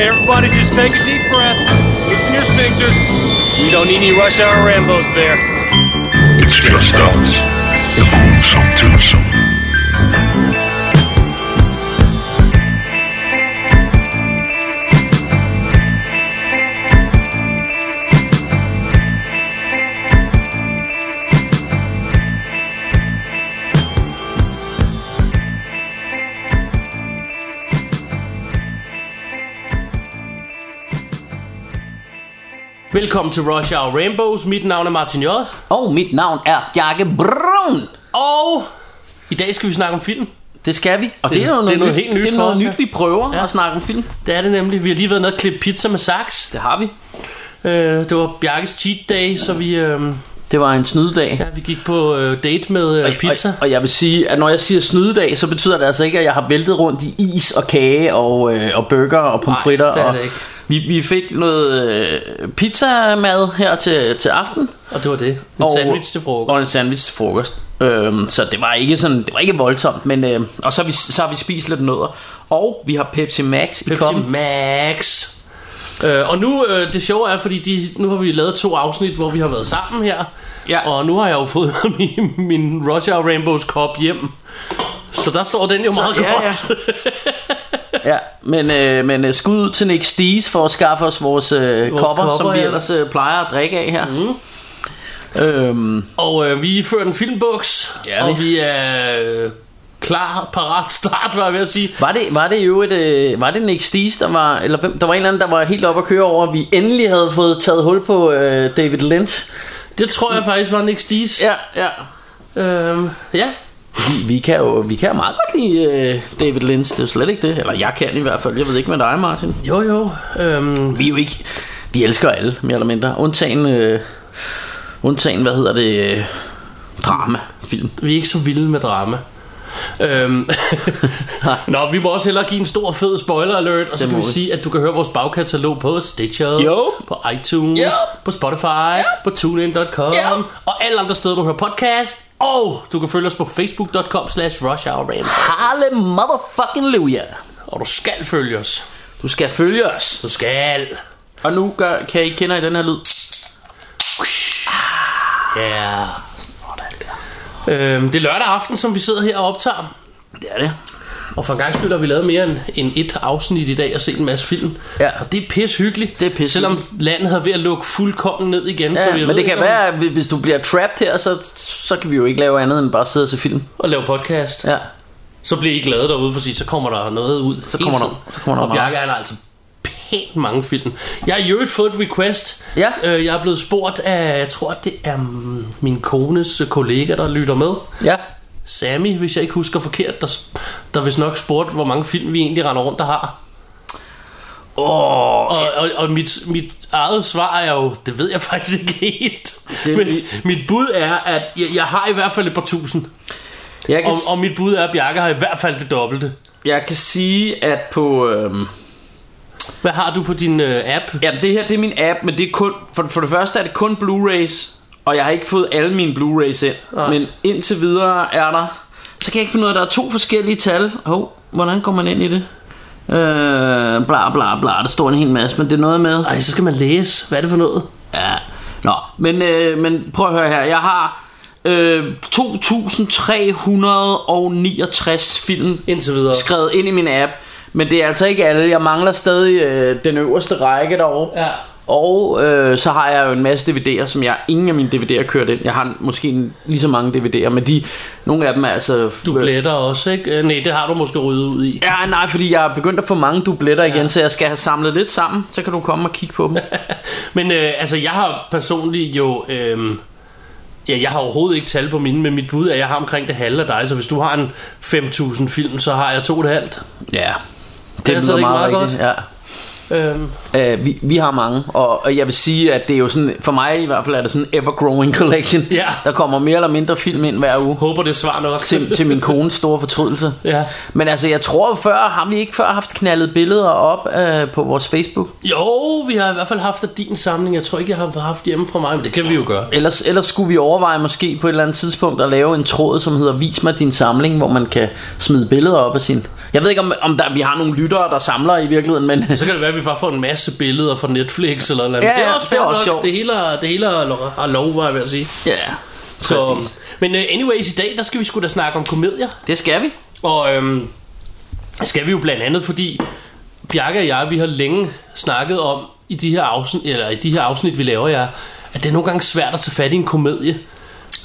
Okay, everybody, just take a deep breath. Loosen your sphincters. We don't need any rush hour Rambos there. It's just us. The gruesome twosome. Velkommen til Rush Hour Rainbows. Mit navn er Martin J. Og mit navn er Bjarke Brun. Og i dag skal vi snakke om film. Det skal vi. Og Det- det, er jo det noget, er noget nyt, helt nyt det er noget nyt, vi prøver Ja. at snakke om film. Det er det nemlig. Vi har lige været nede og klippe pizza med saks. Det har vi. Øh, det var Bjarkes cheat day, så vi, øh, Det var en snydedag. ja, vi gik på øh, date med øh, pizza. Og, og jeg vil sige, at når jeg siger snydedag, så betyder det altså ikke, at jeg har væltet rundt i is og kage og, øh, og burger og pomfritter. Nej, det er det ikke. Vi, vi fik noget øh, pizzamad her til, til aften. Og det var det. En Og- sandwich til frokost. Og en sandwich til frokost. Øhm, så det var ikke sådan, det var ikke voldsomt, men øh, og så har, vi, så har vi spist lidt nødder. Og vi har Pepsi Max i Pepsi. Max. Øh, og nu, øh, det sjove er, fordi de, nu har vi lavet to afsnit, hvor vi har været sammen her. Ja. Og nu har jeg jo fået min, min Roger Rainbows kop hjem. Så der står den jo meget ja, ja. godt. Ja, men, øh, men øh, skud ud til Nick Stees for at skaffe os vores, øh, Vores kopper, kopper, som vi ja. ellers øh, plejer at drikke af her. Mm. Øhm, Og øh, vi fører en filmbuks, Ja, og vi- er øh, klar, parat, start, var jeg ved at sige. var det, var det jo et, øh, var det Nick Stees, der var, eller hvem, der var en eller anden, der var helt op at køre over, at vi endelig havde fået taget hul på øh, David Lynch. Det tror jeg faktisk var Nick Stees. ja. Øhm, ja. Vi, vi, kan jo, vi kan jo meget godt lide øh, David Lynch, det er jo slet ikke det. Eller jeg kan i hvert fald, jeg ved ikke med dig, Martin. Jo, jo. Øhm, Vi er jo ikke, vi elsker alle, mere eller mindre. Undtagen, øh, undtagen hvad hedder det, øh, drama-film. vi er ikke så vilde med drama. Øhm, Nå, vi må også hellere give en stor fed spoiler alert Og så kan vi sige at du kan høre vores bagkatalog på Stitcher Jo. På iTunes Jo. På Spotify På TuneIn.com Jo. Og alle andre steder du hører podcast Og du kan følge os på Facebook.com Slash Rush Hour Rambo Harle motherfucking Luja. Og du skal følge os Du skal følge os. Du skal Og nu gør, kan I kende i den her lyd. Ja øhm, Det er lørdag aften som vi sidder her og optager Det er det. Og for en gang skyld har vi lavet mere end, end et afsnit i dag og set en masse film. Ja. Og det er pis hyggeligt. Det er pis Selvom landet havde ved at lukke fuldkommen ned igen. så Ja, vi men ved det kan om- være, at hvis du bliver trapped her, så, så kan vi jo ikke lave andet end bare sidde og se film. Og lave podcast. Ja. Så bliver I glade derude, fordi så kommer der noget ud. Så kommer der- så kommer der Og. Bjarke er altså pænt mange film. Jeg har i øvrigt fået et request. Ja. Øh, jeg er blevet spurgt af, jeg tror det er min kones kollega, der lytter med. Ja. Sammy, hvis jeg ikke husker forkert, der, der vist nok spurgte, hvor mange film vi egentlig render rundt og har. Åh, Og, og, og mit, mit eget svar er jo, det ved jeg faktisk ikke helt. Det- Men mit bud er, at jeg, jeg har i hvert fald et par tusind. jeg kan, Og, og mit bud er, at Bjarke har i hvert fald det dobbelte. jeg kan sige, at på... Øhm, Hvad har du på din øh, app? ja, det her det er min app, men det er kun... For, for det første er det kun Blu-rays, og jeg har ikke fået alle mine Blu-rays ind. Nej. Men indtil videre er der... Så kan jeg ikke finde ud af, der er to forskellige tal. Hov, hvordan går man ind i det? Øh, bla bla bla, der står en hel masse, men det er noget med... Ej, så skal man læse. Hvad er det for noget? Ja, nå, men, øh, men prøv at høre her. Jeg har øh, 2.369 film Indtil videre. skrevet ind i min app. Men det er altså ikke alle. Jeg mangler stadig øh, den øverste række derovre. Ja. Og øh, så har jeg jo en masse DVD'er, som jeg ingen af mine DVD'er kørt ind. Jeg har måske en, lige så mange DVD'er, men de, nogle af dem er altså... Dubletter også, ikke? Øh, nej, det har du måske ryddet ud i. Ja, nej, fordi jeg er begyndt at få mange dubletter igen, så jeg skal have samlet lidt sammen. Så kan du komme og kigge på dem. Men øh, altså, jeg har personligt jo... Øh, ja, jeg har overhovedet ikke tal på mine, men mit bud er, at jeg har omkring det halve af dig. Så hvis du har en 5.000 film, så har jeg to og et halvt. ja, Det er så ikke meget rigtigt. Ja. Øhm, Uh, vi, vi har mange, og, og jeg vil sige, at det er jo sådan, for mig i hvert fald er det sådan en ever-growing collection. Ja. Der kommer mere eller mindre film ind hver uge. håber, det er svar nok. Til, til min kones store fortrydelse. Ja. Men altså, jeg tror før, har vi ikke før haft knaldet billeder op uh, på vores Facebook? Jo, vi har i hvert fald haft af din samling. Jeg tror ikke, jeg har haft hjemme fra mig, men det kan vi jo gøre. Ellers, ellers skulle vi overveje måske på et eller andet tidspunkt at lave en tråd, som hedder Vis mig din samling, hvor man kan smide billeder op af sin Jeg ved ikke, om, om der, vi har nogle lyttere, der samler i virkeligheden, men... Så kan det være, at vi bare får en masse billeder fra Netflix eller noget. Ja, det er ja, også, det er også sjovt. Det hele, er- det hele har lov, var jeg ved at sige. Ja, Så, præcis. men uh, anyways, i dag, der skal vi sgu da snakke om komedier. Det skal vi. Og øhm, skal vi jo blandt andet, fordi Bjarke og jeg, vi har længe snakket om i de her afsnit, eller i de her afsnit, vi laver jer, at det er nogle gange svært at tage fat i en komedie.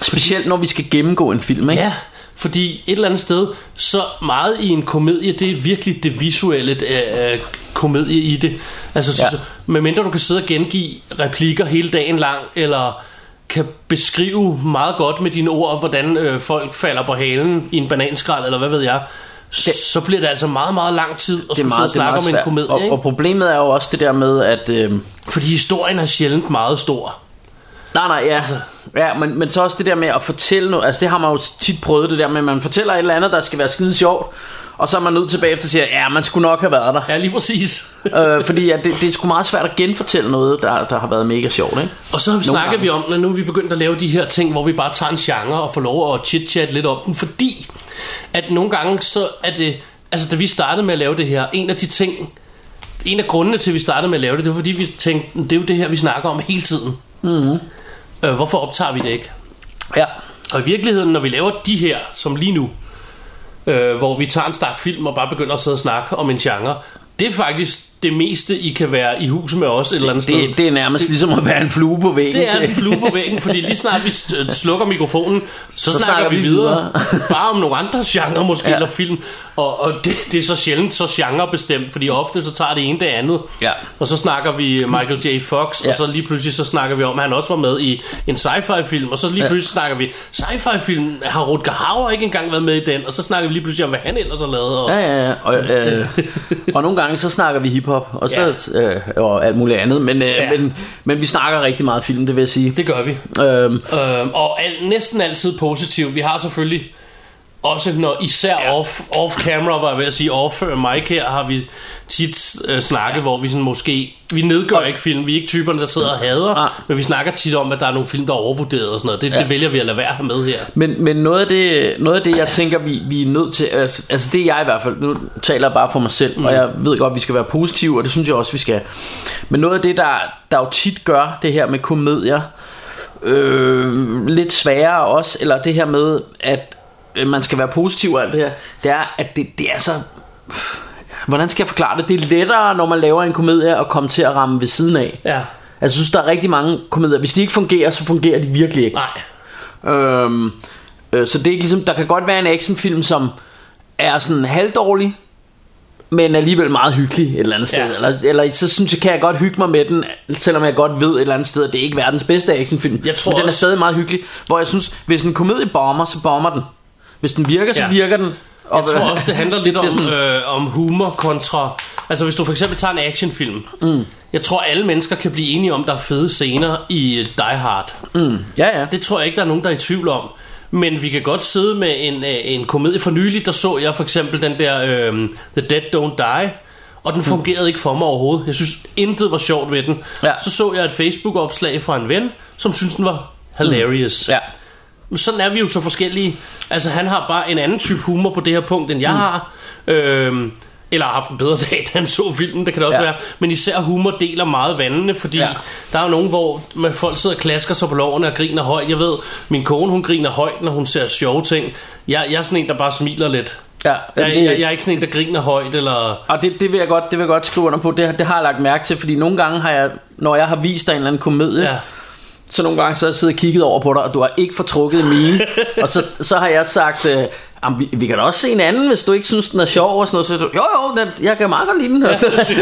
Specielt når vi skal gennemgå en film, ikke? Ja, fordi et eller andet sted, så meget i en komedie, det er virkelig det visuelle øh, komedie i det. Altså, Ja. medmindre du kan sidde og gengive replikker hele dagen lang, eller kan beskrive meget godt med dine ord, hvordan øh, folk falder på halen i en bananskrald, eller hvad ved jeg, det, så bliver det altså meget, meget lang tid at skulle meget, snakke om en komedie. og, ikke? og problemet er jo også det der med, at... Øh, Fordi historien er sjældent meget stor. nej, nej, ja. Ja men, men så også det der med at fortælle noget. Altså det har man jo tit prøvet, det der med, at man fortæller et eller andet, der skal være skide sjovt. Og så er man nødt tilbage efter og siger, ja, man skulle nok have været der. Ja, lige præcis. øh, fordi at det, det er sgu meget svært at genfortælle noget, der, der har været mega sjovt, ikke? Og så snakker gange. vi om, at nu er vi begyndt at lave de her ting, hvor vi bare tager en genre og får lov at chit-chat lidt om den, fordi at nogle gange så er det, altså da vi startede med at lave det her, en af de ting, en af grundene til, at vi startede med at lave det, det var fordi vi tænkte, det er jo det her, vi snakker om hele tiden. Mm-hmm. Øh, hvorfor optager vi det ikke? Ja. Og i virkeligheden, når vi laver de her, som lige nu, øh, hvor vi tager en stak film og bare begynder at sidde og snakke om en genre, det er faktisk det meste, I kan være i hus med os et eller andet sted. Det, det er nærmest ligesom at være en flue på væggen. Det er en flue på væggen, fordi lige snart vi st- slukker mikrofonen, så, så snakker, snakker vi vi videre. Bare om nogle andre genrer måske, Ja. ja. eller film. Og, og det, det er så sjældent så genrebestemt, fordi ofte så tager det ene det andet. Ja. Og så snakker vi Michael J. Fox, Ja. og så lige pludselig så snakker vi om, at han også var med i en sci-fi film, og så lige Ja. pludselig snakker vi, sci-fi film, har Rutger Hauer ikke engang været med i den, og så snakker vi lige pludselig om, hvad han ellers har lavet. Og, Ja, ja, ja. Og, øh, og nogle gange så snakker vi hiphop og, så, øh, og alt muligt andet. Men, øh, Ja. men, men vi snakker rigtig meget film, det vil jeg sige. Det gør vi. Øhm, Øhm, og al, næsten altid positiv. Vi har selvfølgelig også når især ja. off, off camera var jeg ved at sige off mic her har vi tit uh, snakket ja. hvor vi sådan måske vi nedgør ikke film vi er ikke typerne der sidder og hader Nej. men vi snakker tit om at der er nogle film der er overvurderet og sådan noget det, ja. det vælger vi at lade være med her men, men noget af det, noget af det jeg tænker, vi, vi er nødt til, altså, altså det er jeg i hvert fald, nu taler jeg bare for mig selv, mm. og jeg ved godt, at vi skal være positive, og det synes jeg også, vi skal. Men noget af det, der, der jo tit gør det her med komedier, øh, lidt sværere også, eller det her med, at øh, man skal være positiv og alt det her, det er, at det, det er så... Hvordan skal jeg forklare det? Det er lettere, når man laver en komedie, at komme til at ramme ved siden af. ja Altså, jeg synes, der er rigtig mange komedier. Hvis de ikke fungerer, så fungerer de virkelig ikke. nej Øhm, øh, så det er ikke ligesom, der kan godt være en actionfilm, som er sådan halvdårlig, men alligevel meget hyggelig et eller andet sted. Ja. Eller, eller så synes jeg, kan jeg godt hygge mig med den, selvom jeg godt ved et eller andet sted, at det er ikke verdens bedste actionfilm. Jeg tror men den er også- stadig meget hyggelig. Hvor jeg synes, hvis en komedie bomber, så bomber den. Hvis den virker, så Ja. virker den. Jeg tror også, det handler lidt om, sådan- øh, om humor kontra... Altså, hvis du for eksempel tager en actionfilm. Mm. Jeg tror, alle mennesker kan blive enige om, der er fede scener i øh, Die Hard. Mm, ja, ja. Det tror jeg ikke, der er nogen, der er i tvivl om. Men vi kan godt sidde med en, øh, en komedie for nylig, der så jeg for eksempel den der øh, The Dead Don't Die, og den fungerede mm. ikke for mig overhovedet. Jeg synes, intet var sjovt ved den. Ja. Så så jeg et Facebook-opslag fra en ven, som synes den var hilarious. ja. Sådan er vi jo så forskellige. Altså, han har bare en anden type humor på det her punkt, end jeg mm. har. Øhm, eller har haft en bedre dag, da han så filmen, det kan det også Ja. være. Men især humor deler meget vandene, fordi ja. der er jo nogen, hvor man, folk sidder og klasker sig på lovene og griner højt. Jeg ved, min kone, hun griner højt, når hun ser sjove ting. Jeg, jeg er sådan en, der bare smiler lidt. ja. Jeg, det- jeg, jeg er ikke sådan en, der griner højt, eller... Og det, det, vil jeg godt, det vil jeg godt skrive under på. Det, det har jeg lagt mærke til, fordi nogle gange har jeg, når jeg har vist dig en eller anden komedie, Ja. Så nogle gange så har jeg siddet og kigget over på dig, og du har ikke fortrukket en mine. og så, så har jeg sagt, øh, "Jamen, vi, vi kan da også se en anden, hvis du ikke synes, den er sjov og sådan noget. Så jo, jo, den, jeg kan meget godt lide den. Ja,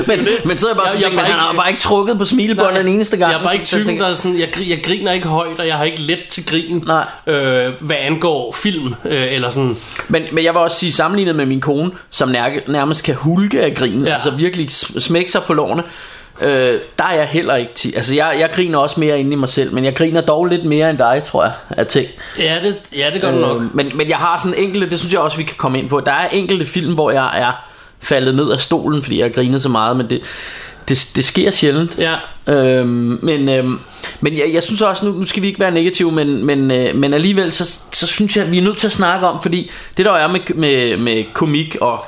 men, men så er jeg bare Jeg- sådan, jeg tænkt, er han har ikke- bare ikke trukket på smilebåndet en eneste gang. Jeg er bare ikke jeg typen, der er sådan, jeg, jeg griner ikke højt, og jeg har ikke let til grin, Nej. øh, hvad angår film, øh, eller sådan. Men, men jeg vil også sige, sammenlignet med min kone, som nær, nærmest kan hulke af grin, ja. Altså virkelig sm- smække sig på lårene, øh, der er jeg heller ikke til. Altså jeg, jeg griner også mere inde i mig selv, men jeg griner dog lidt mere end dig, tror jeg, af ting. Ja, det, ja, det gør du nok. Øh, men, men jeg har sådan enkelte, det synes jeg også, vi kan komme ind på. Der er enkelte film, hvor jeg er faldet ned af stolen, fordi jeg har grinet så meget, men det, det, det sker sjældent. Ja, Øhm, men øhm, men jeg, jeg synes også, nu, nu skal vi ikke være negative, men, men, øh, men alligevel, så, så synes jeg, vi er nødt til at snakke om, fordi det der er med, med, med komik og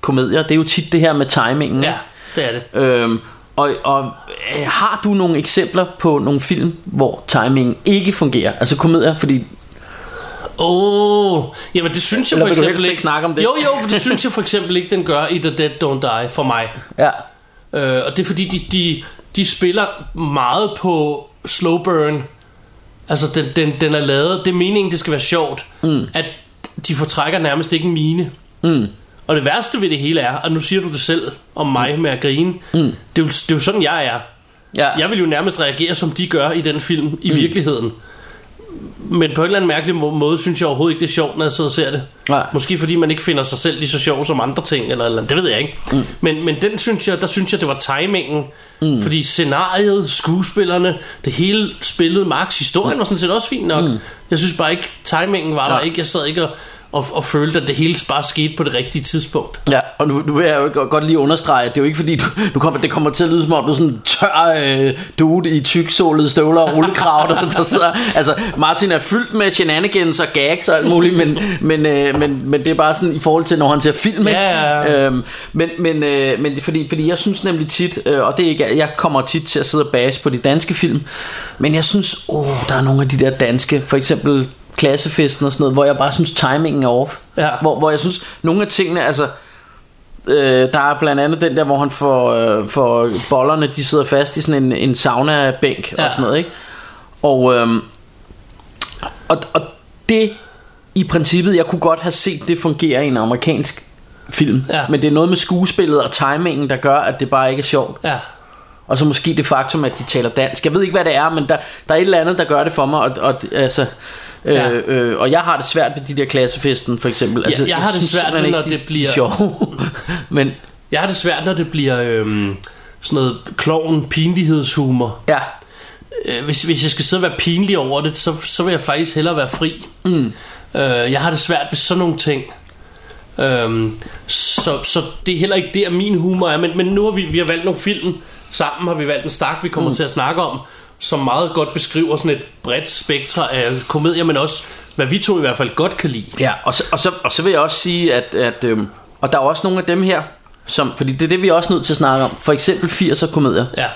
komedier, det er jo tit det her med timingen. Ja, det er det. Øhm, og, og øh, har du nogle eksempler på nogle film, hvor timingen ikke fungerer? Altså komedier, fordi Åh, oh, jamen det synes jeg Eller for eksempel helst ikke snakke om det? Jo, jo, for det synes jeg for eksempel ikke, den gør i The Dead Don't Die for mig. ja, Øh, og det er fordi, de, de, de spiller meget på slow burn. Altså, den, den, den er lavet, det er meningen, det skal være sjovt. Mm. At de fortrækker nærmest ikke en mine. Mm. Og det værste ved det hele er, og nu siger du det selv om mig med at grine, mm. det, er jo, det er jo sådan, jeg er. ja. Jeg vil jo nærmest reagere, som de gør i den film, i mm. virkeligheden. Men på en eller anden mærkelig må- måde, synes jeg overhovedet ikke, det er sjovt, når jeg sidder og ser det. Nej. Måske fordi man ikke finder sig selv lige så sjov som andre ting, eller, eller det ved jeg ikke. Mm. Men, men den synes jeg, der synes jeg, det var timingen. Mm. Fordi scenariet, skuespillerne, det hele spillede Max. Historien var sådan set også fint nok. Mm. Jeg synes bare ikke, timingen var der Nej. ikke. Jeg sad ikke og, og, og følte, at det hele bare skete på det rigtige tidspunkt. Ja, og nu, nu vil jeg jo godt, lige understrege, at det er jo ikke fordi, du, du kommer, det kommer til at lyde som om, du er sådan en tør øh, dude i tyksålede støvler og rullekrav, der, der sidder. Altså, Martin er fyldt med shenanigans og gags og alt muligt, men, men, øh, men, men det er bare sådan i forhold til, når han ser film, ikke? Ja, ja, ja. Øhm, men, men, øh, men fordi, fordi jeg synes nemlig tit, øh, og det er ikke, jeg kommer tit til at sidde og base på de danske film, men jeg synes, åh, der er nogle af de der danske, for eksempel klassefesten og sådan noget, hvor jeg bare synes timingen er off. Ja. Hvor, hvor jeg synes, nogle af tingene, altså, øh, der er blandt andet den der, hvor han får, øh, får bollerne, de sidder fast i sådan en, en sauna-bænk ja. Og sådan noget, ikke? Og, øh, og, og det i princippet, jeg kunne godt have set det fungere i en amerikansk film, Ja. men det er noget med skuespillet og timingen, der gør, at det bare ikke er sjovt. Ja. Og så måske det faktum, at de taler dansk. Jeg ved ikke, hvad det er, men der, der er et eller andet, der gør det for mig. Og, og, altså, Ja. øh, og jeg har det svært ved de der klassefesten, for eksempel. Altså, jeg har det synes svært når ikke, det de, de bliver- sjove. men Jeg har det svært, når det bliver øhm, sådan noget klovn pinlighedshumor. ja, Øh, hvis, hvis jeg skal sidde og være pinlig over det, så, så vil jeg faktisk hellere være fri. Mm. Øh, jeg har det svært ved sådan nogle ting. Øhm, så, så det er heller ikke der, min humor er. Men, men nu har vi, vi har valgt nogle film sammen, har vi valgt en stak, vi kommer mm. til at snakke om, som meget godt beskriver sådan et bredt spektre af komedier, men også hvad vi to i hvert fald godt kan lide. ja og, så, og, så, og så vil jeg også sige, at, at øhm, og der er også nogle af dem her, som, fordi det er det, vi er også nødt til at snakke om. For eksempel 80'er komedier. Ja,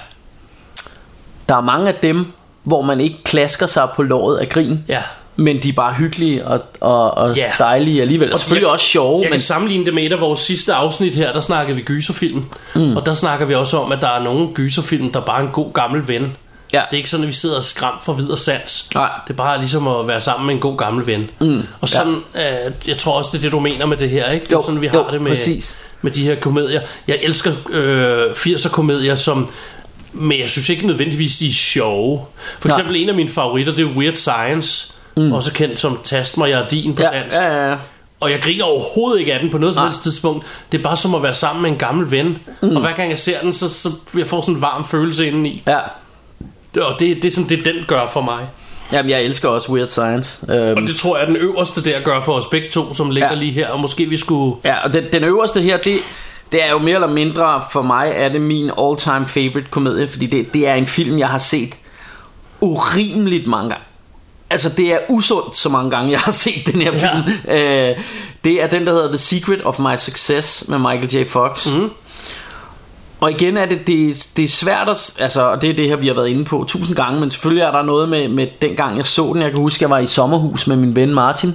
Der er mange af dem, hvor man ikke klasker sig på låret af grin. ja. Men de er bare hyggelige og, og, og Ja. dejlige alligevel. Og Og selvfølgelig jeg- også sjove, Jeg men kan sammenligne det med et af vores sidste afsnit her, der snakkede vi gyserfilm. Mm. Og der snakker vi også om, at der er nogle gyserfilm, der bare er en god gammel ven. Ja. Det er ikke sådan, at vi sidder og skræmt for videre sans. Nej. Det er bare ligesom at være sammen med en god gammel ven. Mm. Og sådan, ja. øh, jeg tror også, det er det, du mener med det her, ikke? Det er Jo, sådan, vi jo, har det med, præcis. med de her komedier. Jeg elsker øh, 80'er komedier, som... Men jeg synes ikke nødvendigvis, de er sjove. For Nej. eksempel en af mine favoritter, det er Weird Science. Mm. Også kendt som Tast mig, jeg er din på ja, dansk. ja, ja, ja. Og jeg griner overhovedet ikke af den på noget som helst tidspunkt. Det er bare som at være sammen med en gammel ven. Mm. Og hver gang jeg ser den, så, så jeg får sådan en varm følelse indeni. ja. Og det, det er sådan det, den gør for mig. Jamen, jeg elsker også Weird Science. Øhm, Og det tror jeg er den øverste der gør for os begge to, som ligger Ja. ja. lige her. Og måske vi skulle... ja, og den, den øverste her, det, det er jo mere eller mindre, for mig er det min all-time favorite komedie, fordi det, det er en film, jeg har set urimeligt mange gange. Altså, det er usundt så mange gange, jeg har set den her Ja. film. Øh, det er den, der hedder The Secret of My Success med Michael J. Fox. Mm. Og igen er det, det, det er svært at, altså, og det er det her, vi har været inde på tusind gange, men selvfølgelig er der noget med, med den gang, jeg så den. Jeg kan huske, jeg var i sommerhus med min ven Martin.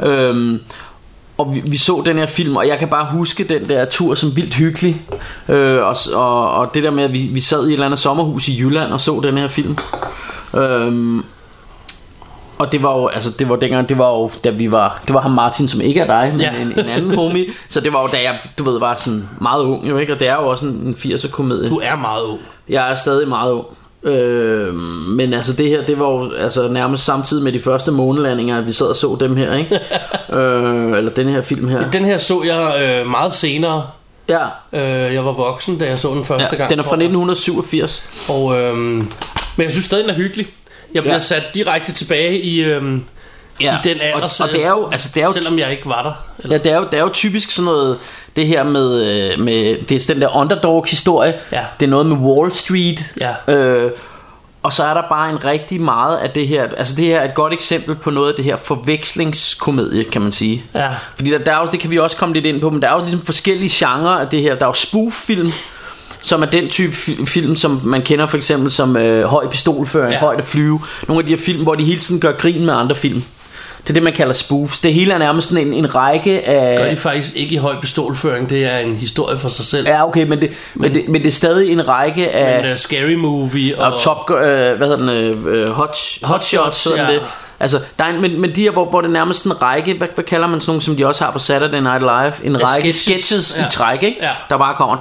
Øhm, og vi, vi så den her film, og jeg kan bare huske den der tur som vildt hyggelig. Øh, og, og, og det der med, at vi, vi sad i et eller andet sommerhus i Jylland og så den her film. Øhm, og det var jo, altså det var dengang, det var jo, da vi var, det var ham Martin, som ikke er dig, men Ja. en, en anden homie. Så det var jo, da jeg, du ved, var sådan meget ung jo, ikke? Og det er jo også en, en 80'er komedie. Du er meget ung. Jeg er stadig meget ung. Øh, men altså det her, det var jo altså nærmest samtidig med de første månelandinger, at vi sad og så dem her, ikke? øh, eller den her film her. Den her så jeg øh, meget senere. Ja, Øh, jeg var voksen, da jeg så den første ja gang. den er fra tror jeg. 1987. Og, øhm, men jeg synes stadig, den er hyggelig. Jeg bliver Ja. sat direkte tilbage i, øhm, Ja, i den alder, og, og det er jo, altså det er jo selvom jeg ikke var der. Eller, Ja, det er, jo, det er jo typisk sådan noget Det her med, øh, med Det er den der underdog historie Ja. Det er noget med Wall Street Ja. øh, og så er der bare en rigtig meget af det her Altså det her er et godt eksempel på noget af det her Forvekslingskomedie kan man sige Ja. Fordi der, der er jo, det kan vi også komme lidt ind på Men der er jo ligesom forskellige genrer af det her Der er jo spoof-film som er den type fi- film, som man kender for eksempel som øh, høj pistolføring, ja. Højt at flyve. Nogle af de her film, hvor de hele tiden gør grin med andre film. Det er det, man kalder spoofs. Det hele er nærmest en, en række af... Gør de faktisk ikke i høj pistolføring, det er en historie for sig selv. Ja, okay, men det, men, men, det, men det er stadig en række af... Men, uh, scary Movie og, og top, øh, hvad hedder den, øh, hot, hot shots, sådan ja. det. Altså, der er en, men, men de her, hvor, hvor det er nærmest en række, hvad, hvad kalder man sådan nogle, som de også har på Saturday Night Live? En Ja, række sketches. sketches Ja. i træk, ikke? Ja. Der bare kommer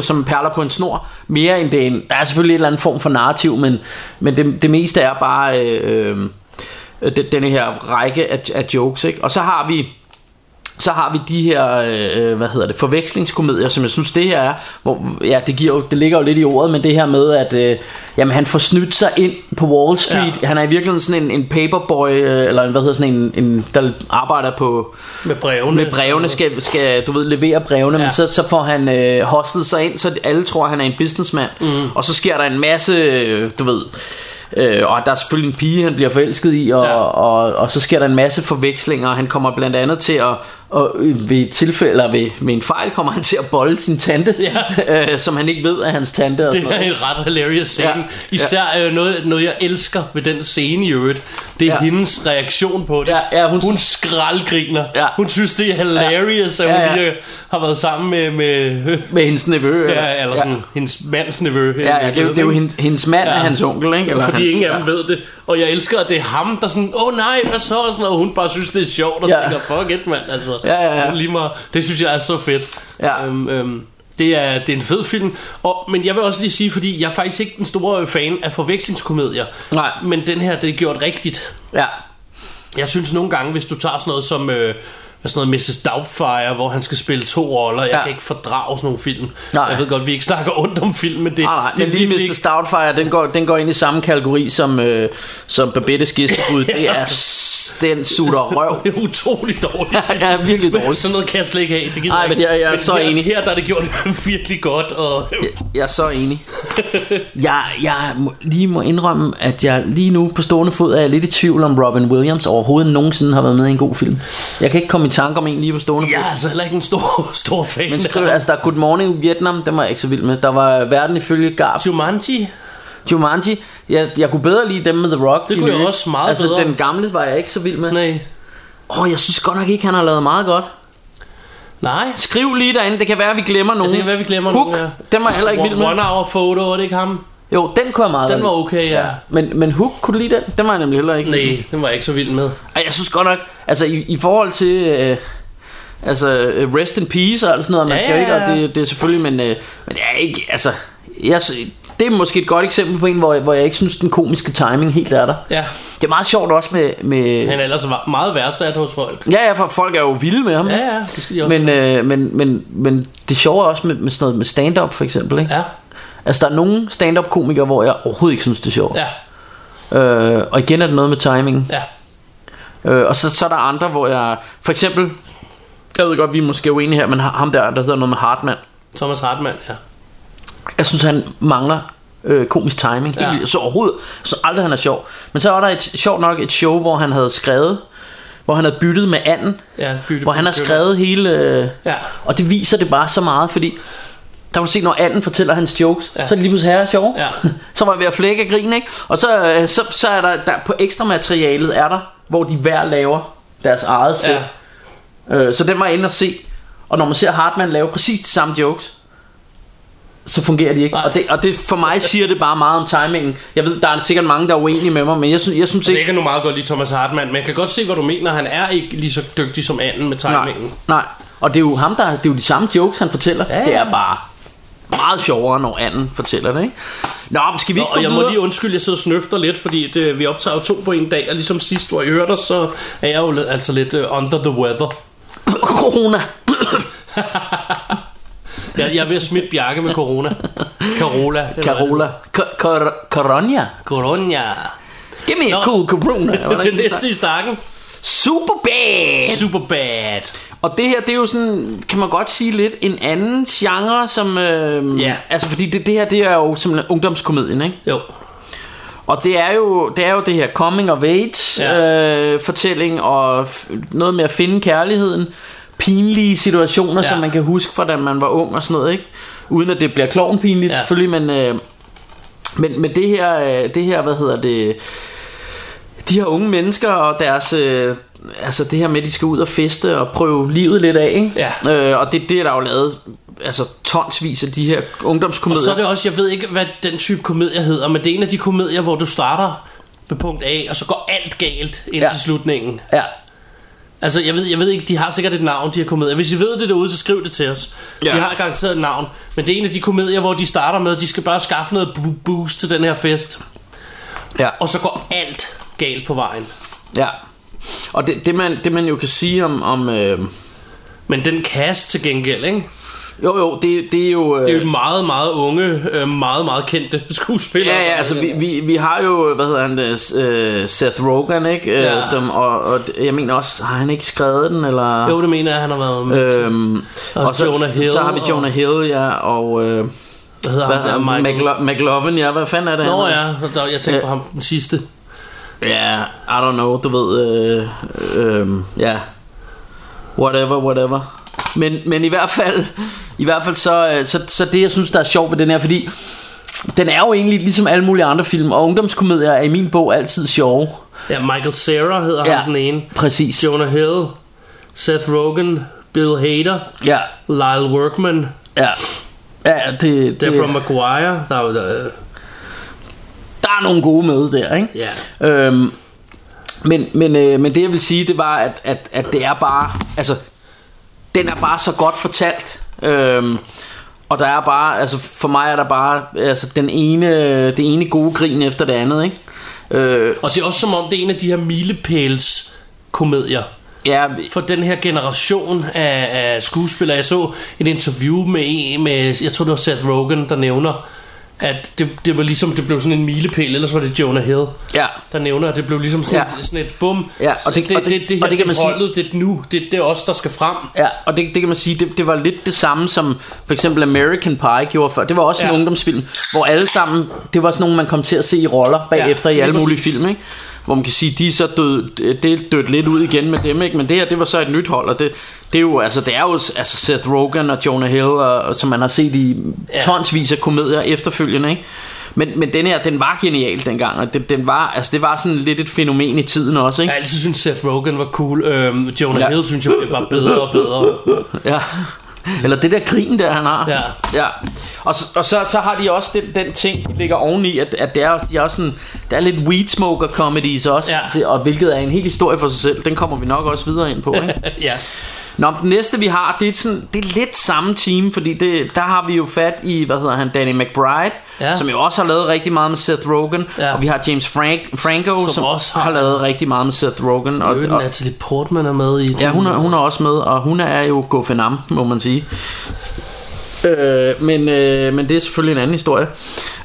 som perler på en snor mere end det er en, der er selvfølgelig en eller anden form for narrativ men, men det, det meste er bare øh, øh, den- denne her række af, af jokes ikke? og så har vi så har vi de her, øh, hvad hedder det, forvekslingskomedier, som jeg synes det her er, hvor, ja, det, giver jo, det ligger jo lidt i ordet, men det her med, at øh, jamen, han får snydt sig ind på Wall Street. Ja. Han er i virkeligheden sådan en, en paperboy, øh, eller en, hvad hedder sådan en, en, der arbejder på, med brevene. med brevene, skal, skal du ved, levere brevene, ja. Men så, så får han øh, hostlet sig ind, så alle tror, han er en businessman. Mm. Og så sker der en masse, øh, du ved, øh, og der er selvfølgelig en pige, han bliver forelsket i, og, ja. Ja. og, og så sker der en masse forvekslinger, og han kommer blandt andet til at, og øh, ved tilfælde, eller ved, ved en fejl, kommer han til at bolle sin tante, ja. øh, som han ikke ved er hans tante. Og Det sådan er en ret hilarious scene. Ja. Ja. Især øh, noget, noget, jeg elsker ved den scene i øvrigt. Det er Ja. ja. hendes reaktion på det. Ja, ja, hun- hun, hun skraldgriner. Ja. Hun synes, det er hilarious, at Ja, hun ja. lige har været sammen med... med Med hendes nevø. ja, eller sådan, hendes mands nevø. Ja, ja, det, er jo- det er jo hendes, hendes mand ja. Ja. er hans onkel, ikke? Eller Fordi hans, ingen af dem ved det. Og jeg elsker, at det er ham, der sådan, åh oh, nej, hvad så? Og, sådan, og hun bare synes, det er sjovt, og Ja. ja. tænker, fuck it, mand. Altså, Ja, ja, ja. Lige meget. det synes jeg er så fedt. Ja. Øhm, øhm, det er, det er en fed film og, Men jeg vil også lige sige Fordi jeg er faktisk ikke den store fan af forvekslingskomedier Nej. Men den her, det er gjort rigtigt Ja, Jeg synes nogle gange Hvis du tager sådan noget som øh, sådan noget Mrs. Doubtfire Hvor han skal spille to roller Jeg Ja. kan ikke fordrage sådan nogle film Nej. Jeg ved godt, vi ikke snakker ondt om film Men det, Nej, nej, det men lige Mrs. Doubtfire, den går, den går ind i samme kategori som, øh, som Babettes gæstebud. Det er den sutter røv. Det er utroligt dårligt Ja, ja, virkelig dårligt. Sådan noget kan jeg slet ikke have Det gider Nej, jeg men jeg- jeg er så her, enig. Her der er det gjort virkelig godt og, Jeg er så enig. Jeg, jeg må, lige må indrømme, at jeg lige nu på stående fod er jeg lidt i tvivl om Robin Williams overhovedet nogensinde har været med i en god film. Jeg kan ikke komme i tanke om en lige på stående fod. Jeg er altså heller ikke en stor, stor fan Men skriv, altså der er Good Morning Vietnam, den var jeg ikke så vild med. Der var Verden ifølge Garp. Jumanji Jumanji, jeg, jeg kunne bedre lide dem med The Rock. Det de kunne jeg nye. også meget altså, bedre. den gamle var jeg ikke så vild med. Nej Åh, oh, jeg synes godt nok ikke, han har lavet meget godt. Nej Skriv lige derinde, det kan være, at vi glemmer nogen. det kan være, vi glemmer Hook, nogen, ja. den var jeg heller ikke vild med. One Hour Photo, var det ikke ham? Jo, den kunne jeg meget Den var okay, ja. Men, men Hook, kunne du lide den? Den var jeg nemlig heller ikke. Nej, den var jeg ikke så vild med. Ej, jeg synes godt nok, altså i, i forhold til, øh, altså øh, rest in peace og alt sådan noget, man Ja, skal jo ikke, ja, og ja. det, det er selvfølgelig, men, øh, men det er ikke, altså, jeg, det er måske et godt eksempel på en, hvor, hvor jeg ikke synes, den komiske timing helt er der. Ja, Det er meget sjovt også med, med han er ellers meget værdsat hos folk. ja, ja, for folk er jo vilde med ham. Ja, ja, det skal de også. Men, øh, men, men, men det sjove er også med, med sådan noget med stand-up for eksempel, ikke? Ja, Altså der er nogle stand-up komikere, hvor jeg overhovedet ikke synes, det er sjovt. ja, Øh, og igen er det noget med timing. ja. Øh, og så, så er der andre, hvor jeg... For eksempel... Jeg ved godt, vi er måske uenige her, men ham der, der hedder noget med Hartmann. Thomas Hartmann, ja. Jeg synes, han mangler øh, komisk timing. Ja. Ja. Så overhovedet, så aldrig han er sjov. Men så var der et, sjovt nok et show, hvor han havde skrevet, hvor han havde byttet med anden, ja bytte, hvor han har bytte. skrevet hele... Øh, Ja. Og det viser det bare så meget, fordi der kan du se, når anden fortæller hans jokes, ja. Så er det lige pludselig her sjov. Ja. så var jeg ved at flække af grin, ikke? Og så, øh, så, så er der, der, på ekstra materialet er der, hvor de hver laver deres eget sæt. Ja. Øh, så den var jeg inde og se. Og når man ser Hartmann lave præcis de samme jokes, så fungerer de ikke. Nej. Og det, og det for mig siger det bare meget om timingen. Jeg ved, der er sikkert mange, der er uenige med mig, men jeg synes, jeg synes Jeg ikke... kan nu meget godt lide Thomas Hartmann, men jeg kan godt se, hvad du mener. Han er ikke lige så dygtig som anden med Nej, timingen. nej. Og det er jo ham, der, det er jo de samme jokes, han fortæller. Ja. Det er bare meget sjovere, når anden fortæller det, ikke? Nå, men skal vi Nå, ikke gå og jeg må videre? lige undskylde, jeg sidder og snøfter lidt, fordi det, vi optager jo to på en dag, og ligesom sidst, hvor I hørte os, så er jeg jo altså lidt uh, under the weather. Corona. Jeg, jeg at smitte Bjarke med corona. Carola. Carola. Ca- Cor- Corona. Corona. Give me a Nå. cool corona. Det næste i stakken. Super bad. Super bad. Og det her, det er jo sådan, kan man godt sige lidt, en anden genre, som... Øh, Ja. Altså, fordi det, det her, det er jo simpelthen ungdomskomedien, ikke? Jo. Og det er jo det, er jo det her coming of age Ja. øh, fortælling Og noget med at finde kærligheden Pinlige situationer Ja. Som man kan huske fra da man var ung og sådan noget ikke? Uden at det bliver klovnpinligt Ja. ja. selvfølgelig Men, øh, men, men det her øh, Det her hvad hedder det de her unge mennesker og deres øh, altså det her med at de skal ud og feste og prøve livet lidt af ikke? Ja. Øh, og det, det er der jo lavet altså tonsvis af de her Og ungdomskomedier så er det også, jeg ved ikke, hvad den type komedie hedder, men det er en af de komedier, hvor du starter med punkt A, og så går alt galt ind. Ja. til slutningen. ja, Altså, jeg ved, jeg ved ikke, de har sikkert et navn, de her komedier. Hvis I ved det derude, så skriv det til os. Ja. De har garanteret et navn. Men det er en af de komedier, hvor de starter med, at de skal bare skaffe noget bo- boost til den her fest. ja. Og så går alt galt på vejen. Ja. Og det, det, man, det man jo kan sige om... om øh, Men den cast til gengæld, ikke? Jo, jo, det, det er jo... Øh, Det er jo meget, meget unge, øh, meget, meget kendte skuespillere. Ja, ja, altså vi, vi, vi har jo, hvad hedder han, det, øh, Seth Rogen, ikke? Øh, Ja. Som, og, og jeg mener også, har han ikke skrevet den, eller... Jo, det mener jeg, han har været med. Øhm, Og og så, Jonah Hill så har vi og- Jonah Hill, ja, og øh, Hvad hedder hvad, ham der? han? Michael... McLo- McLovin, ja, hvad fanden er det? Nå han ja, der, jeg tænkte på Øh. ham den sidste. Ja, I don't know, du ved, øh, øh, ja, whatever, whatever. Men, men i hvert fald, i hvert fald så, øh, så, så det, jeg synes, der er sjovt ved den her, fordi den er jo egentlig ligesom alle mulige andre film, og ungdomskomedier er i min bog altid sjove. Ja, Michael Cera hedder ja. ham den ene. præcis. Jonah Hill, Seth Rogen, Bill Hader, Ja, Lyle Workman, ja. Ja, det, det, Deborah Maguire. Der, er der, der er nogle gode med der, ikke? ja. Øhm, men, men, øh, men det jeg vil sige Det var at, at, at det er bare Altså Den er bare så godt fortalt øhm, Og der er bare Altså for mig er der bare altså, den ene, Det ene gode grin efter det andet ikke? Øh, Og det er også som om, det er en af de her milepæls komedier ja, for den her generation af, af skuespillere. Jeg så et interview med, en- med, jeg tror det var Seth Rogen, der nævner, at det, det var ligesom, det blev sådan en milepæl, ellers var det Jonah Hill, ja, der nævner, at det blev ligesom sådan, Ja. et, sådan et bum. Ja, og det- det, og det- det, det, her, og det kan man sige- holdet, det er nu, det, det er os, der skal frem. Ja, og det, det kan man sige, det, det var lidt det samme som for eksempel American Pie gjorde før. Det var også ja. en ungdomsfilm, hvor alle sammen, det var sådan nogle, man kom til at se i roller bagefter Ja, i alle lige mulige film, ikke? Hvor man kan sige, de er så død, det er dødt lidt ud igen med dem, ikke? Men det her, det var så et nyt hold, og det, det er jo, altså det er jo altså Seth Rogen og Jonah Hill, og, som man har set i tonsvis af komedier efterfølgende, ikke? Men, men den her, den var genial dengang, og det, den var, altså det var sådan lidt et fænomen i tiden også, Jeg ikke? har altid synes Seth Rogen var cool. Øhm, Jonah Ja. Hill synes jeg bare bedre og bedre. Ja. Eller det der grin der han har Ja. ja. Og, så, og så, så har de også den, den ting De ligger oveni At, at det er, de er også sådan, Der er lidt weed smoker comedies også Ja. det, Og hvilket er en helt historie for sig selv Den kommer vi nok også videre ind på ikke? ja. Nå, den næste vi har Det er, sådan, det er lidt samme team Fordi det, der har vi jo fat i Hvad hedder han Danny McBride Ja. Som jo også har lavet rigtig meget med Seth Rogen Ja. Og vi har James Frank, Franco Som, Som også har, har- lavet rigtig meget med Seth Rogen og, Og, Natalie Portman er med i Ja, hun er, hun er også med, og hun er jo Gofenam, må man sige. Øh, men, øh, men det er selvfølgelig en anden historie.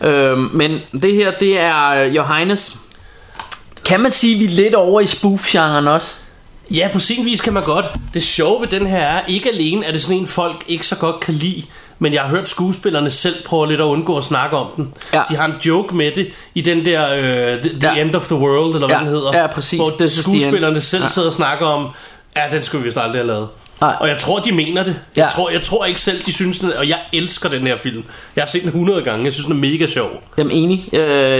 Øh, men det her, det er øh, Johannes. Kan man sige, at vi er lidt over i spoof-genren også? Ja, på sin vis kan man godt. Det sjove ved den her er, ikke alene er det sådan en, folk ikke så godt kan lide, men jeg har hørt skuespillerne selv prøve lidt at undgå at snakke om den. Ja. De har en joke med det i den der uh, The, the Ja. End of the World, eller hvad Ja, den hedder. ja, præcis. Hvor This skuespillerne selv Ja. sidder og snakker om, ja, den skulle vi vist aldrig have lavet. Nej. Og jeg tror, de mener det. Ja. Jeg, tror, jeg tror ikke selv, de synes den, og jeg elsker den her film. Jeg har set den 100 gange, jeg synes, den er mega sjov. Jamen enig. Øh,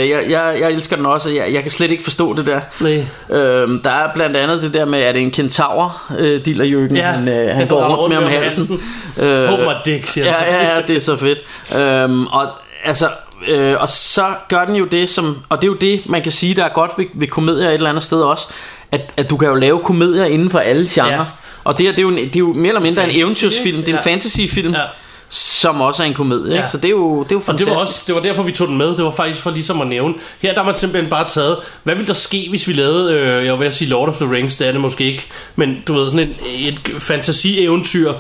jeg, jeg, jeg elsker den også, og jeg, jeg kan slet ikke forstå det der. Nej. Øh, der er blandt andet det der med, at det en kentaur, øh, Diller Jørgen, Ja, han, øh, han går rundt med om med halsen. Øh, dick, siger ja, ja, ja, det er så fedt. Øhm, og altså, øh, og så gør den jo det som, og det er jo det, man kan sige, der er godt ved, ved komedier et eller andet sted også, at, at du kan jo lave komedier inden for alle genrer. Ja. Og det her, det er, jo, en- det er jo mere eller mindre en Fantasy, eventyrsfilm, det er en ja. fantasyfilm, Ja. som også er en komedie, Ja. ikke? så det er jo, det er jo Og fantastisk. det var, også, det var derfor, vi tog den med. Det var faktisk for ligesom at nævne. Her der har man simpelthen bare taget, hvad ville der ske, hvis vi lavede, øh, jeg vil sige Lord of the Rings, det er det måske ikke, men du ved, sådan et, et fantasieventyr,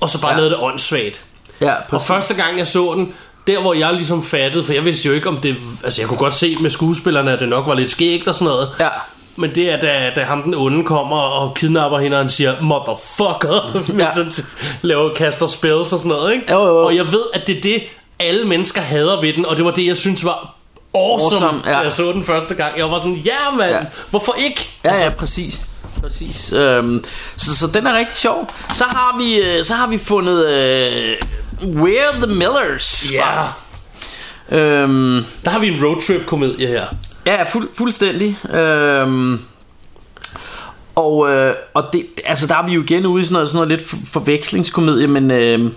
og så bare Ja. lavede det åndssvagt. ja, Og præcis. første gang jeg så den, der hvor jeg ligesom fattede, for jeg vidste jo ikke om det, altså jeg kunne godt se med skuespillerne, at det nok var lidt skægt og sådan noget, Ja. Men det er da, da ham den onde kommer og kidnapper hende, og han siger, motherfucker, mens Ja. han t- laver, kaster spells og sådan noget, ikke? Jo, jo, jo. Og jeg ved, at det er det, alle mennesker hader ved den, og det var det, jeg synes var awesome, Awesome, ja. da jeg så den første gang. Jeg var sådan, ja mand, Ja. hvorfor ikke? Ja, ja, præcis. Præcis. Øhm, så, så den er rigtig sjov. Så har vi, øh, så har vi fundet øh, Where the Millers. Ja, fra. Øhm, der har vi en roadtrip-komedie her. Ja, fuld, fuldstændig. Øhm, og, øh, og det, altså der er vi jo igen ude i sådan noget, sådan noget lidt for- forvekslingskomedie, men, øh, men,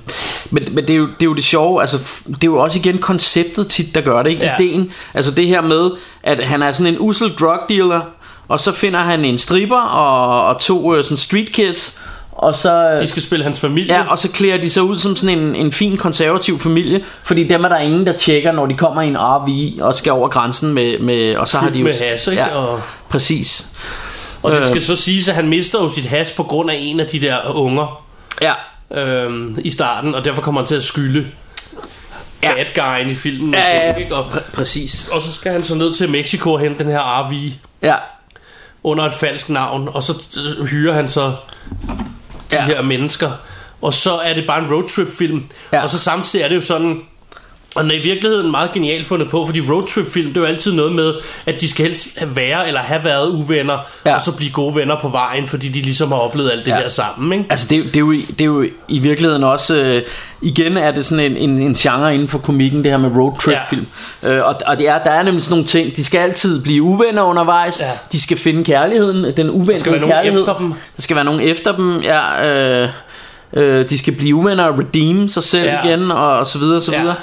men det, er jo, det er jo det sjove, altså det er jo også igen konceptet tit, der gør det, ikke? Ja. Ideen, altså det her med, at han er sådan en usel drug dealer, og så finder han en stripper og, og to øh, sådan street kids, og så... De skal spille hans familie. Ja, og så klæder de sig ud som sådan en, en fin konservativ familie, fordi dem er der ingen, der tjekker, når de kommer i en RV og skal over grænsen med, med og så har de jo... med hash, ikke? Ja, Og- præcis. Og det Øh. skal så siges, at han mister jo sit has på grund af en af de der unger Ja, øhm, i starten, og derfor kommer han til at skylde Ja. bad guyen i filmen. ja, ja, ja. Ikke? Og, Pr- præcis. og så skal han så ned til Mexico og hente den her RV Ja, under et falsk navn, og så øh, hyrer han så de Ja. her mennesker. Og så er det bare en roadtrip-film. Ja. Og så samtidig er det jo sådan... Og den er i virkeligheden meget genialt fundet på, fordi roadtrip-film, det er jo altid noget med, at de skal helst være eller have været uvenner, Ja. og så blive gode venner på vejen, fordi de ligesom har oplevet alt det Ja. der sammen, ikke? altså det, er jo- det, er jo, i- det er jo i virkeligheden også øh, igen er det sådan en, en, en genre inden for komikken det her med roadtrip film øh, og, og det er, der er nemlig sådan nogle ting de skal altid blive uvenner undervejs Ja. de skal finde kærligheden den uventede skal være nogen kærlighed efter dem. der skal være nogen efter dem ja, øh, øh, de skal blive uvenner og redeem sig selv Ja. igen og, og så videre og så Ja. videre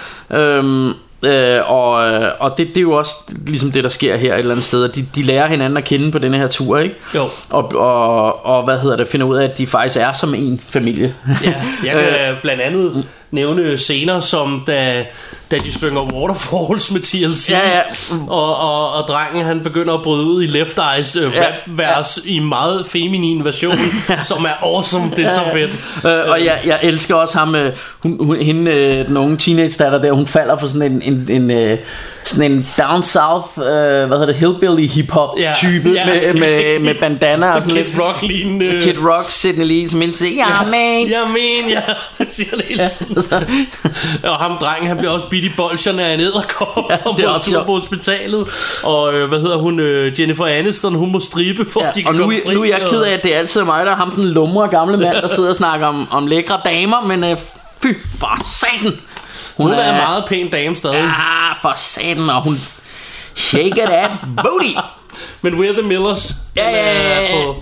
øhm, Øh, og øh, og det, det er jo også ligesom det der sker her et eller andet sted de, de lærer hinanden at kende på denne her tur ikke Jo. og, og, og hvad hedder det finder ud af at de faktisk er som en familie Ja, jeg Øh. kan blandt andet nævne scener som da, da de synger Waterfalls med TLC Ja, ja. Og, og, og drengen han begynder at bryde ud i Left Eyes øh, Ja, rap-vers i meget feminin version som er awesome, det er så fedt. Øh, og jeg, jeg elsker også ham øh, hun, hun, Hende øh, den unge teenage datter der Hun falder for sådan en, en, en øh, Sådan en down south øh, Hvad hedder det Hillbilly hip hop Ja, type ja, med, er med, med bandana og sådan Kid lidt Rock lignende Kid Rock Sidney Lee som hele tiden Ja man Jeg men, ja, det siger det hele tiden. Og ham drengen, han bliver også bidt i bolsjerne af en æderkop Ja, ja, er på tur på hospitalet. Og øh, hvad hedder hun, øh, Jennifer Aniston, hun må stribe for Ja, at de kan og nu, fri nu er jeg ked af, at det er altid mig, der er ham den lumre gamle mand, der sidder og snakker om, om lækre damer, men øh, fy for satan. Hun er en meget pæn dame stadig Ah, for satan, og hun shake that booty. Men We're the Millers Ja, ja, ja, ja. på,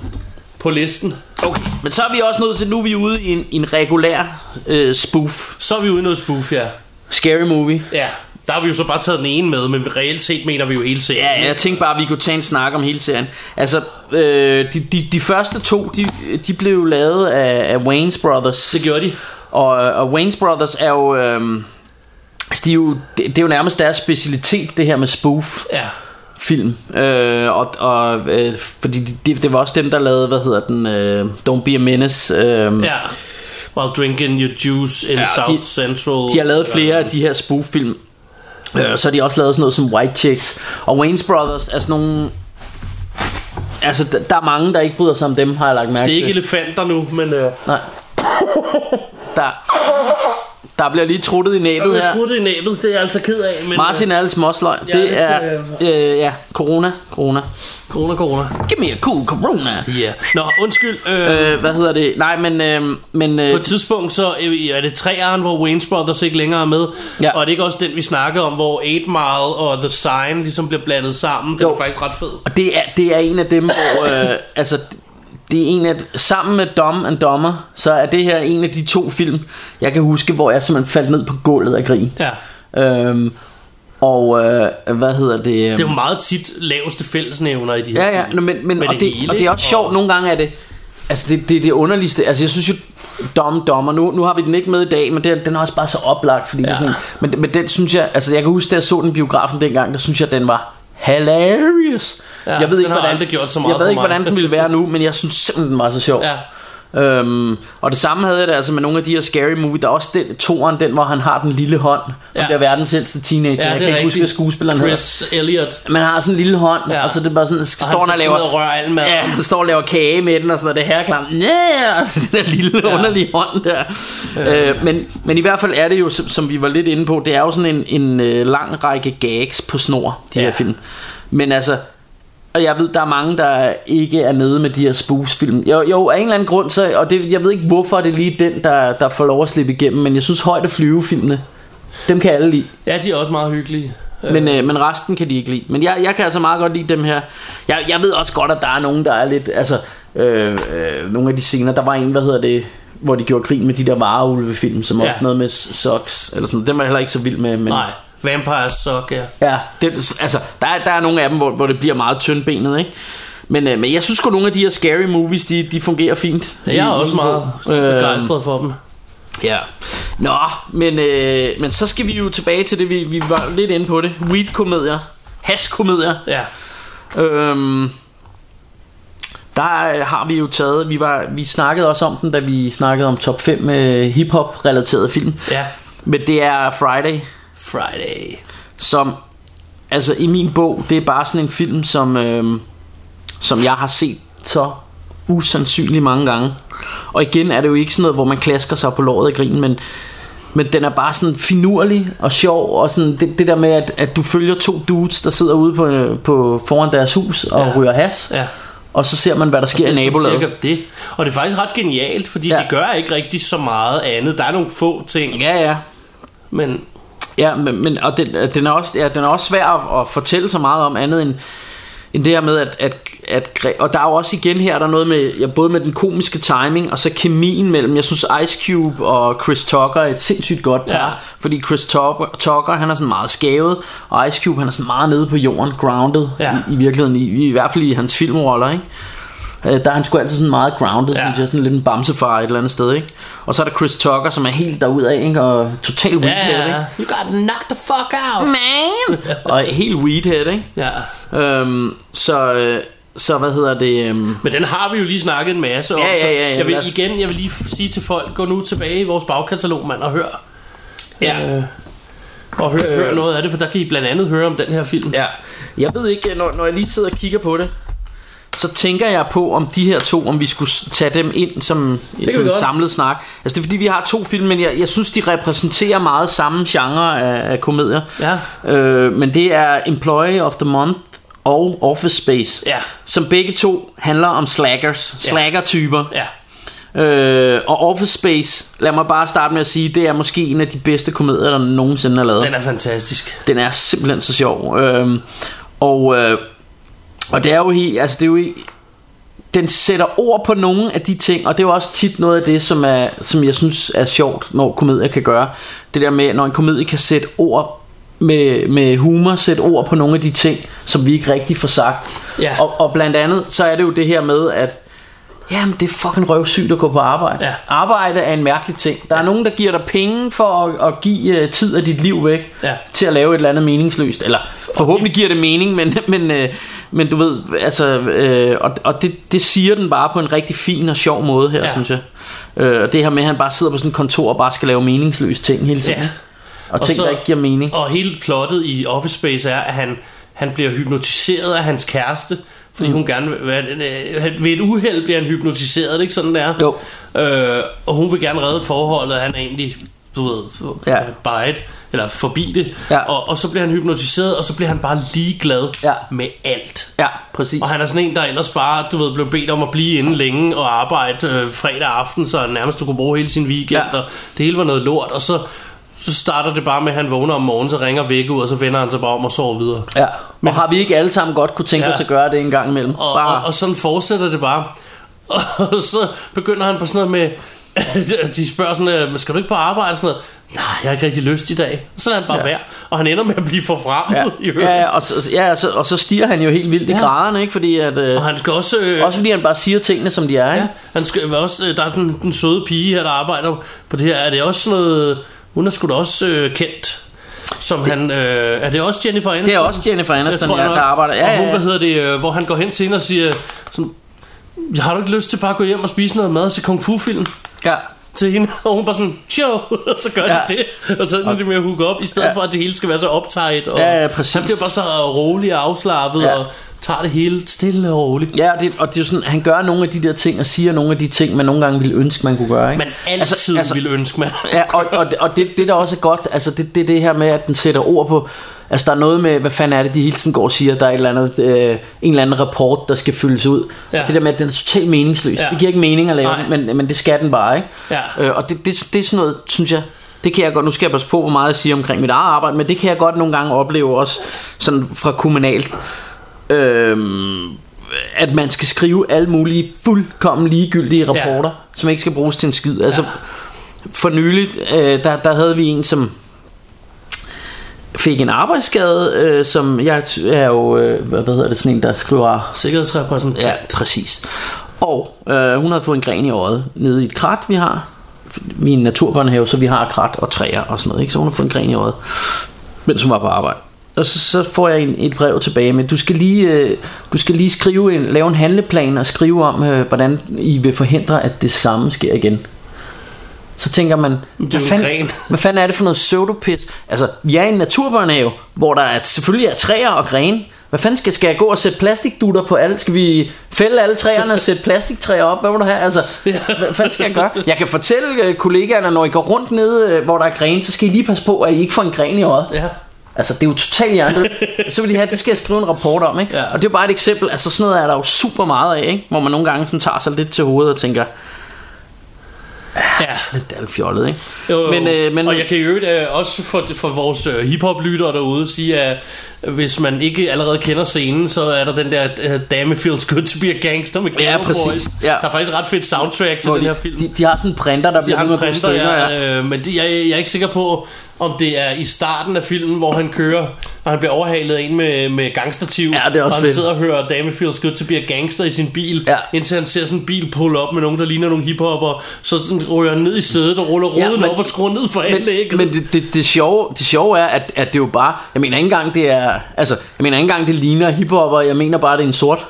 på listen Okay, men så er vi også nødt til, nu er vi ude i en, en regulær øh, spoof. Så er vi ude i noget spoof, ja Scary movie. Ja, der har vi jo så bare taget den ene med Men reelt set mener vi jo hele serien Ja, jeg tænkte bare, at vi kunne tage en snak om hele serien. Altså, øh, de, de, de første to, de, de blev lavet af, af Wayne's Brothers. Det gjorde de Og, og Wayne's Brothers er jo... Øh, de er jo det, det er jo nærmest deres specialitet, det her med spoof Ja, film. Øh, og og øh, fordi det, det var også dem, der lavede, hvad hedder den, øh, Don't Be a Menace. Øh, ja While drinking your juice in Ja, South de- Central De har lavet flere af de her spoof-film. Øh, så har de også lavet sådan noget som White Chicks. Og Wayne's Brothers er sådan nogle... Altså, der, er mange, der ikke bryder sig om dem, har jeg lagt mærke Det er til. ikke elefanter nu, men øh, Nej. Der, der bliver lige truttet i næbet her. har i næbet, det er jeg altså ked af men, Martin er lidt. Ja, Det er, øh, ja, corona, corona. øh, Corona, corona Give me a cool corona. Ja yeah. Nå, undskyld øh, Øh, hvad hedder det? Nej, men... Øh, men På øh, et tidspunkt så øh, er det træeren, hvor Wayne's Brothers ikke længere er med Ja. Og er det ikke også den, vi snakkede om, hvor 8 Mile og The Sign ligesom bliver blandet sammen Jo. er faktisk ret fed Og det er, det er en af dem, hvor... Øh, altså, det er en af... Sammen med Dumb and Dumber, så er det her en af de to film, jeg kan huske, hvor jeg simpelthen faldt ned på gulvet af grin. Ja, Øhm, og øh, hvad hedder det? det er jo meget tit laveste fællesnævner i de her Ja, ja, film. nå, men, men, og, det, hele, og det er også ikke? sjovt, nogle gange er det Altså det, det, det underligste Altså jeg synes jo Dom Dommer nu, nu har vi den ikke med i dag Men det, den er også bare så oplagt fordi ja. det sådan, men, men den synes jeg Altså jeg kan huske da jeg så den biografen dengang Der synes jeg den var hilarious Ja, Jeg ved den ikke har hvordan, aldrig gjort så meget Jeg ved ikke mig. hvordan den ville være nu Men jeg synes simpelthen den var så sjov Ja. Øhm, og det samme havde jeg det altså med nogle af de her scary movie Der er også den, toren, den hvor han har den lille hånd ja. Ja. Og det er verdens ældste teenager Ja, Jeg kan ikke huske, hvad skuespilleren hedder Chris Elliot. Man har sådan en lille hånd Ja. Og så det bare sådan, så står han og skal ned og laver røre al maden. Ja, så står og laver kage med den Og sådan noget, det her klam Ja, og så den der lille ja. underlige hånd der øh, men, men i hvert fald er det jo som, som vi var lidt inde på Det er jo sådan en, en øh, lang række gags på snor De Ja. her film Men altså og jeg ved, der er mange, der ikke er nede med de her spoofsfilm. Jo, jo af en eller anden grund, så, og det, jeg ved ikke, hvorfor det er lige den, der, der får lov at slippe igennem, men jeg synes, højde flyvefilmene, dem kan alle lide. Ja, de er også meget hyggelige. Men, øh, men resten kan de ikke lide. Men jeg, jeg kan altså meget godt lide dem her. Jeg, jeg ved også godt, at der er nogen, der er lidt... Altså, øh, øh, nogle af de scener, der var en, hvad hedder det hvor de gjorde grin med de der vareulvefilm, som ja. Ja. også noget med socks, eller sådan Den var jeg heller ikke så vild med. Men, Nej, Vampire Suck, ja. Ja, det, altså, der, er- der er nogle af dem, hvor, hvor det bliver meget tyndbenet, ikke? Men, øh, men jeg synes sgu, nogle af de her scary movies, de, de fungerer fint. Jeg er også meget Øh, begejstret for dem. Ja. Nå, men, øh, men så skal vi jo tilbage til det, vi, vi var lidt inde på det. Weed-komedier. Hash-komedier. Ja. Øhm, der øh, har vi jo taget, vi, var, vi snakkede også om den, da vi snakkede om top 5 øh, hip-hop-relaterede film. Ja. Men det er Friday, Friday. som altså i min bog, det er bare sådan en film, som, øhm, som jeg har set så usandsynligt mange gange. Og igen er det jo ikke sådan noget, hvor man klasker sig på låret i grin, men, men den er bare sådan finurlig og sjov, og sådan det, det der med, at, at du følger to dudes, der sidder ude på, øh, på foran deres hus og Ja. ryger has, Ja. og så ser man, hvad der sker i Det er nabolaget. cirka det. Og det er faktisk ret genialt, fordi ja. de gør ikke rigtig så meget andet. Der er nogle få ting, Ja, ja. men Ja, men, men og den, den, er også, ja, den er også svær at, at fortælle så meget om andet end, end det her med, at, at, at, og der er jo også igen her, der er noget med, ja, både med den komiske timing, og så kemien mellem, jeg synes Ice Cube og Chris Tucker er et sindssygt godt par, Ja. fordi Chris Tucker, Tucker, han er sådan meget skævet, og Ice Cube, han er sådan meget nede på jorden, grounded, Ja. i, i virkeligheden, i, i, i hvert fald i hans filmroller, ikke? Øh, Der er han sgu altid sådan meget grounded, ja. Synes jeg, sådan lidt en bamsefar et eller andet sted, ikke? Og så er der Chris Tucker, som er helt derudad, ikke? Og total weedhead, ja, ikke? You got knocked the fuck out. Man! og helt weedhead, ikke? Ja. Øhm, så, øh, så hvad hedder det? Øhm, Men den har vi jo lige snakket en masse om. Ja, ja, så ja, ja, jeg vil os- igen, jeg vil lige sige til folk, gå nu tilbage i vores bagkatalog, mand, og hør. Ja. Øh, og hør, hør noget af det, for der kan I blandt andet høre om den her film. ja. Jeg ved ikke, når, når jeg lige sidder og kigger på det, så tænker jeg på, om de her to, om vi skulle tage dem ind som sådan en samlet snak. Altså det er fordi, vi har to film, men jeg, jeg synes, de repræsenterer meget samme genre af, af komedier. Ja. Øh, men det er Employee of the Month og Office Space, Ja. som begge to handler om slackers, slacker-typer. Ja. Øh, og Office Space, lad mig bare starte med at sige, det er måske en af de bedste komedier, der nogensinde er lavet. Den er fantastisk. Den er simpelthen så sjov. Øhm, og, øh, og det er jo helt, altså det er jo helt, den sætter ord på nogle af de ting, og det er jo også tit noget af det, som, er, som jeg synes er sjovt, når komedier kan gøre. Det der med, når en komedie kan sætte ord med, med humor, sætte ord på nogle af de ting, som vi ikke rigtig får sagt. Ja. Og, og blandt andet, så er det jo det her med, at Jamen, det er fucking røvsygt at gå på arbejde. Ja. Arbejde er en mærkelig ting. Der er nogen, der giver dig penge for at, at give uh, tid af dit liv væk Ja. til at lave et eller andet meningsløst. Eller forhåbentlig giver det mening, men, men, øh, men du ved, altså, øh, og, og det, det siger den bare på en rigtig fin og sjov måde her, ja. Ja. synes jeg. Øh, og det her med, at han bare sidder på sådan et kontor og bare skal lave meningsløse ting hele tiden. Ja. Og ting, så- der ikke giver mening. Og hele plottet i Office Space er, at han, han bliver hypnotiseret af hans kæreste, fordi mm. hun gerne vil, øh, ved et uheld bliver han hypnotiseret, er ikke sådan det er? Jo. Øh, og hun vil gerne redde forholdet, han er egentlig, du ved, Ja. bare et, eller forbi det. Ja. Og, og så bliver han hypnotiseret, og så bliver han bare ligeglad Ja. med alt. Ja, præcis. Og han er sådan en, der ellers bare, du ved, blev bedt om at blive inde længe og arbejde øh, fredag aften, så han nærmest du kunne bruge hele sin weekend, ja. og det hele var noget lort, og så, så starter det bare med, at han vågner om morgenen, så ringer væk ud, og så vender han sig bare om og sover videre. Ja. Men- og har vi ikke alle sammen godt kunne tænke Ja. os at gøre det en gang imellem? Og, Bare, og, og sådan fortsætter det bare. Og så begynder han på sådan noget med, de spørger sådan, øh, skal du ikke på arbejde? Sådan noget. Nej, jeg har ikke rigtig lyst i dag. Så er han bare Ja. værd, og han ender med at blive forfremmet ja, i øvrigt. ja, ja, og, så, ja, og, så, og så stiger han jo helt vildt i Ja. graderne, ikke? Fordi at, øh, Og han skal også... Øh, også fordi han bare siger tingene, som de er, ikke? Ja, han skal også, øh, der er den, den søde pige her, der arbejder på det her. Er det også sådan noget... Hun er sgu da også øh, kendt. Som det, han, øh, er det også Jennifer Aniston? Det er også Jennifer Aniston, Jeg tror ja, der arbejder. Ja, og hun, ja, hvad hedder det, øh, hvor han går hen til hende og siger sådan, har du ikke lyst til bare at gå hjem og spise noget mad og se kung fu film? Ja. til hende, og hun bare sådan, show, og så gør ja. De det, og så er det med at hooke op, i stedet ja. For, at det hele skal være så uptight, og Ja, ja, præcis. han bliver bare så rolig og afslappet. Ja. og tager det hele stille og roligt. Ja, og det, og det er jo sådan, han gør nogle af de der ting og siger nogle af de ting, man nogle gange ville ønske, man kunne gøre. Ikke? Man altid altså, altså, ville ønske, man... Ja, og, og, og det, det der også er godt, altså det, det, det her med, at den sætter ord på, altså der er noget med, hvad fanden er det, de hele tiden går og siger, der er et eller andet, øh, en eller anden rapport, der skal fyldes ud. Ja. Det der med, at den er totalt meningsløs. Ja. Ja. Det giver ikke mening at lave Nej. den, men, men det skal den bare, ikke? Ja. Øh, og det, det, det er sådan noget, synes jeg, det kan jeg godt, nu skal jeg passe på, hvor meget jeg siger omkring mit eget arbejde, men det kan jeg godt nogle gange opleve også sådan fra kommunalt. Øhm, at man skal skrive alle mulige fuldkommen ligegyldige rapporter, ja. som ikke skal bruges til en skid. Altså, for nyligt, øh, der, der havde vi en, som fik en arbejdsskade, øh, som jeg er jo, øh, hvad hvad hedder det, sådan en, der skriver Sikkerhedsrepræsentant. Ja, præcis. Og øh, hun havde fået en gren i øjet nede i et krat, vi har. Vi er en naturbørnehave, så vi har krat og træer og sådan noget. Ikke? Så hun har fået en gren i øjet, mens hun var på arbejde. Og så, så får jeg en, et brev tilbage med, du skal lige, øh, du skal lige skrive en, lave en handleplan og skrive om, øh, hvordan I vil forhindre, at det samme sker igen. Så tænker man, hvad fanden, hvad fanden er det for noget pseudopis? Altså, vi er i en naturbørnehave, hvor der er, selvfølgelig er træer og grene. Hvad fanden skal, skal jeg gå og sætte plastikdutter på alle? Skal vi fælde alle træerne og sætte plastiktræer op? Hvad vil du have? Altså, hvad fanden skal jeg gøre? Jeg kan fortælle øh, kollegaerne, når I går rundt nede, øh, hvor der er grene, så skal I lige passe på, at I ikke får en gren i øjet. Ja. Altså, det er jo totalt hjernedødt. Så vil de have, det skal jeg skrive en rapport om, ikke? Ja. Og det er jo bare et eksempel. Altså, sådan noget er der jo super meget af, ikke? Hvor man nogle gange sådan tager sig lidt til hovedet og tænker, ja. lidt det fjollet, ikke? Jo, jo. Men, øh, men, og jeg kan jo øvrigt øh, også for, for vores øh, hiphop-lyttere derude sige, at hvis man ikke allerede kender scenen, så er der den der uh, Damn It Feels Good To Be A Gangster med Glamour præcis. Boys. Ja. Der er faktisk ret fedt soundtrack til hvor den her film. de, de, har sådan en printer, der De bliver har en i printer, stykker, ja. ja, øh, men det, jeg, jeg er ikke sikker på, om det er i starten af filmen, hvor han kører, og han bliver overhalet af en med, med gangstativ, Ja, det er også og han fedt. sidder og hører Damn It Feels Good To Be A Gangster i sin bil, Ja. indtil han ser sådan en bil pulle op med nogen, der ligner nogle hiphopper, så sådan ryger han ned i sædet og ruller Ja, ruden men- op og skruer ned for Men, anlægget. men det, det, det, sjove, det sjove er, at, at det jo bare... Jeg mener ikke engang, det er... Altså, jeg mener ikke engang, det ligner hiphopper. Jeg mener bare, det er en sort.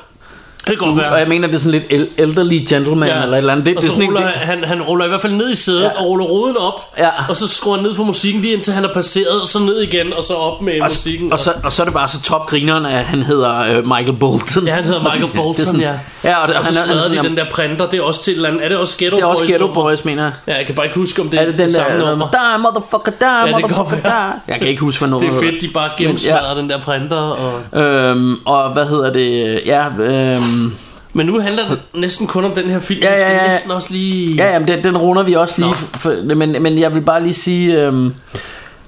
Det kan godt være. Og jeg mener, det er sådan lidt el- elderly gentleman ja. eller et eller andet. Det, og det er så sådan ruller det, han, han ruller i hvert fald ned i sædet ja. Og ruller ruden op, Ja. og så skruer han ned for musikken lige indtil han er passeret, og så ned igen, og så op med og, musikken. og, så, og så er det bare så topgrineren, at han hedder uh, Michael Bolton. Ja, han hedder Michael Det er Bolton, sådan- ja. Ja, og, det, og så han, er- han, smadrer de den der printer, det er også til et eller andet, er det også Ghetto det er også Boys Ghetto nummer? Boys, mener jeg. Ja, jeg kan bare ikke huske, om det Er det det, den samme der, nummer. der motherfucker, der Ja, det motherfucker, der. Jeg kan ikke huske, hvad Det nummeret er hedder. fedt, de bare gennemsmadrer den der printer. Og... Øhm, og hvad hedder det? Ja, øhm, Men nu handler det næsten kun om den her film. Ja, Vi ja, ja. næsten også lige... Ja, jamen, den, den runder vi også lige. For, men, men jeg vil bare lige sige... Øhm,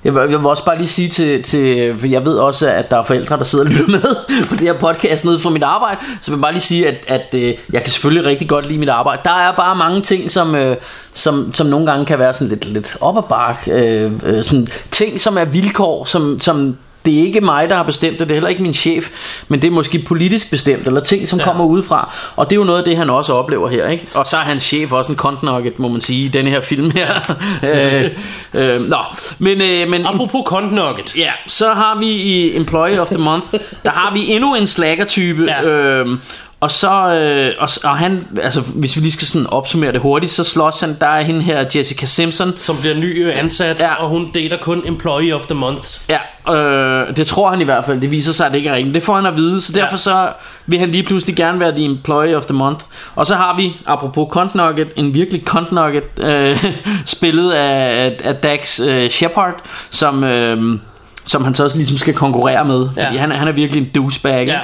jeg, vil, jeg vil også bare lige sige til, til... For jeg ved også, at der er forældre, der sidder og lytter med på det her podcast nede fra mit arbejde. Så jeg vil bare lige sige, at, at øh, jeg kan selvfølgelig rigtig godt lide mit arbejde. Der er bare mange ting, som, øh, som, som nogle gange kan være sådan lidt, lidt op ad bark. Øh, øh, sådan ting, som er vilkår, som... som det er ikke mig, der har bestemt det, det er heller ikke min chef, men det er måske politisk bestemt, eller ting, som ja. kommer udefra. Og det er jo noget af det, han også oplever her. Ikke? Og så er hans chef også en kontnugget, må man sige, i denne her film her. øh, øh, nå, men, øh, men Apropos Cont Nugget. Ja, så har vi i Employee of the Month, der har vi endnu en slacker-type. Ja. Øhm, og så, øh, og, og han, altså hvis vi lige skal sådan opsummere det hurtigt, så slås han, der er hende her, Jessica Simpson. Som bliver ny øh, ansat, Ja. og hun dater kun Employee of the Month. Ja, øh, det tror han i hvert fald. Det viser sig, at det ikke er rigtigt. Det får han at vide, så derfor Ja. så vil han lige pludselig gerne være the employee of the month. Og så har vi, apropos Cunt Nugget, en virkelig Cunt Nugget, øh, spillet af, af, af Dax øh, Shepard, som, øh, som han så også ligesom skal konkurrere med. Fordi Ja. han, han er virkelig en douchebag, ikke? Ja.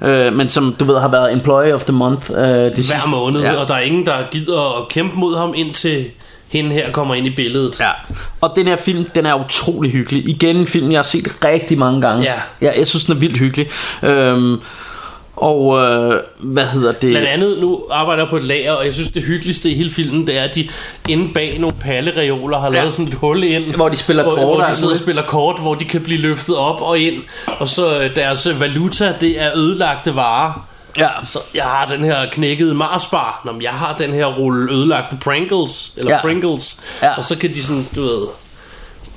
Øh, men som du ved har været employee of the month øh, det Hver sidste. måned, ja. og der er ingen, der gider at kæmpe mod ham, indtil hende her kommer ind i billedet. Ja, og den her film, den er utrolig hyggelig. Igen en film, jeg har set rigtig mange gange. Ja. Jeg, jeg synes, den er vildt hyggelig. Øhm, og øh, hvad hedder det? Blandt andet, nu arbejder jeg på et lager, og jeg synes, det hyggeligste i hele filmen, det er, at de inde bag nogle pallereoler har lavet sådan et hul ind. Hvor de spiller hvor, kort Hvor de sidder og spiller kort, hvor de kan blive løftet op og ind. Og så øh, deres valuta, det er ødelagte varer. Ja. Så jeg har den her knækkede Marsbar. Nå, jeg har den her rulle ødelagte Pringles. Eller Ja. ja. Pringles. Ja. Og så kan de sådan, du ved...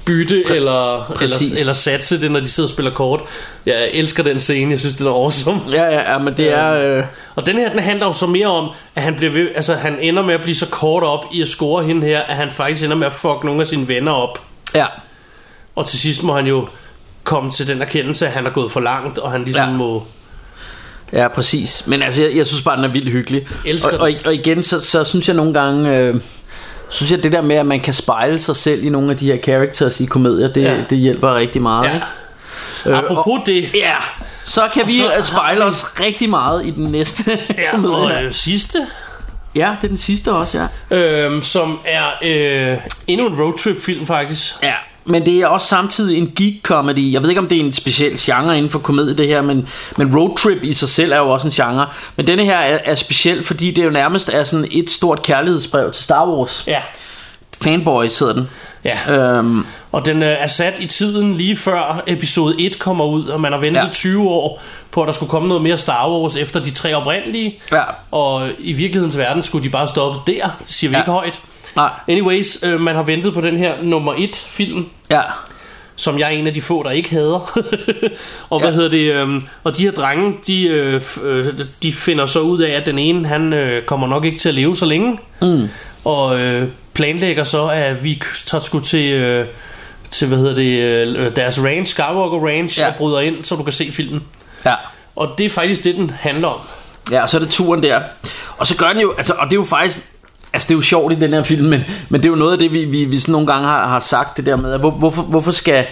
bytte eller, præcis. eller, eller satse det, når de sidder og spiller kort. Jeg elsker den scene, jeg synes, den er awesome. Ja, ja, ja men det er... Øh, Og den her, den handler jo så mere om, at han, bliver ved, altså, han ender med at blive så kort op i at score hende her, at han faktisk ender med at fuck nogle af sine venner op. ja, Og til sidst må han jo komme til den erkendelse, at han er gået for langt, og han ligesom ja. må... ja, præcis. Men altså, jeg, jeg synes bare, den er vildt hyggelig. Elsker og, og, og igen, så, så synes jeg nogle gange... Øh, synes jeg det der med, at man kan spejle sig selv i nogle af de her characters i komedier, det, ja. Det hjælper rigtig meget. Ja. ikke? Øh, Apropos det, Ja, så kan vi så har spejle vi- os rigtig meget i den næste ja, komedie. og øh, sidste, Ja, det er den sidste også, ja. øh, som er øh, endnu en roadtrip-film faktisk. Ja, men det er også samtidig en geek comedy. Jeg ved ikke om det er en speciel genre inden for komedie det her, men, men road trip i sig selv er jo også en genre. Men denne her er, er speciel, fordi det jo nærmest er sådan et stort kærlighedsbrev til Star Wars. Ja, Fanboys hedder den. ja. Øhm, Og den øh, er sat i tiden lige før episode 1 kommer ud, og man har ventet Ja. ja. 20 år på, at der skulle komme noget mere Star Wars efter de tre oprindelige. ja, Og i virkelighedens verden skulle de bare stoppe der. Det siger vi ja. ikke højt. Nej, Anyways, øh, man har ventet på den her nummer 1 film, ja, som jeg er en af de få, der ikke hader. og hvad Ja. hedder det? Øh, og de her drenge, de, øh, øh, de finder så ud af, at den ene, han øh, kommer nok ikke til at leve så længe. mm, Og øh, planlægger så, at vi tager sgu til... Øh, til, hvad hedder det, øh, deres range, Skywalker Range, Ja. ja. og bryder ind, så du kan se filmen. ja. Og det er faktisk det, den handler om. Ja, og så er det turen der. Og så gør den jo, altså, og det er jo faktisk, altså det er jo sjovt i den her film, men, men det er jo noget af det, vi, vi, vi sådan nogle gange har, har sagt, det der med, at hvor, hvorfor, hvorfor skal,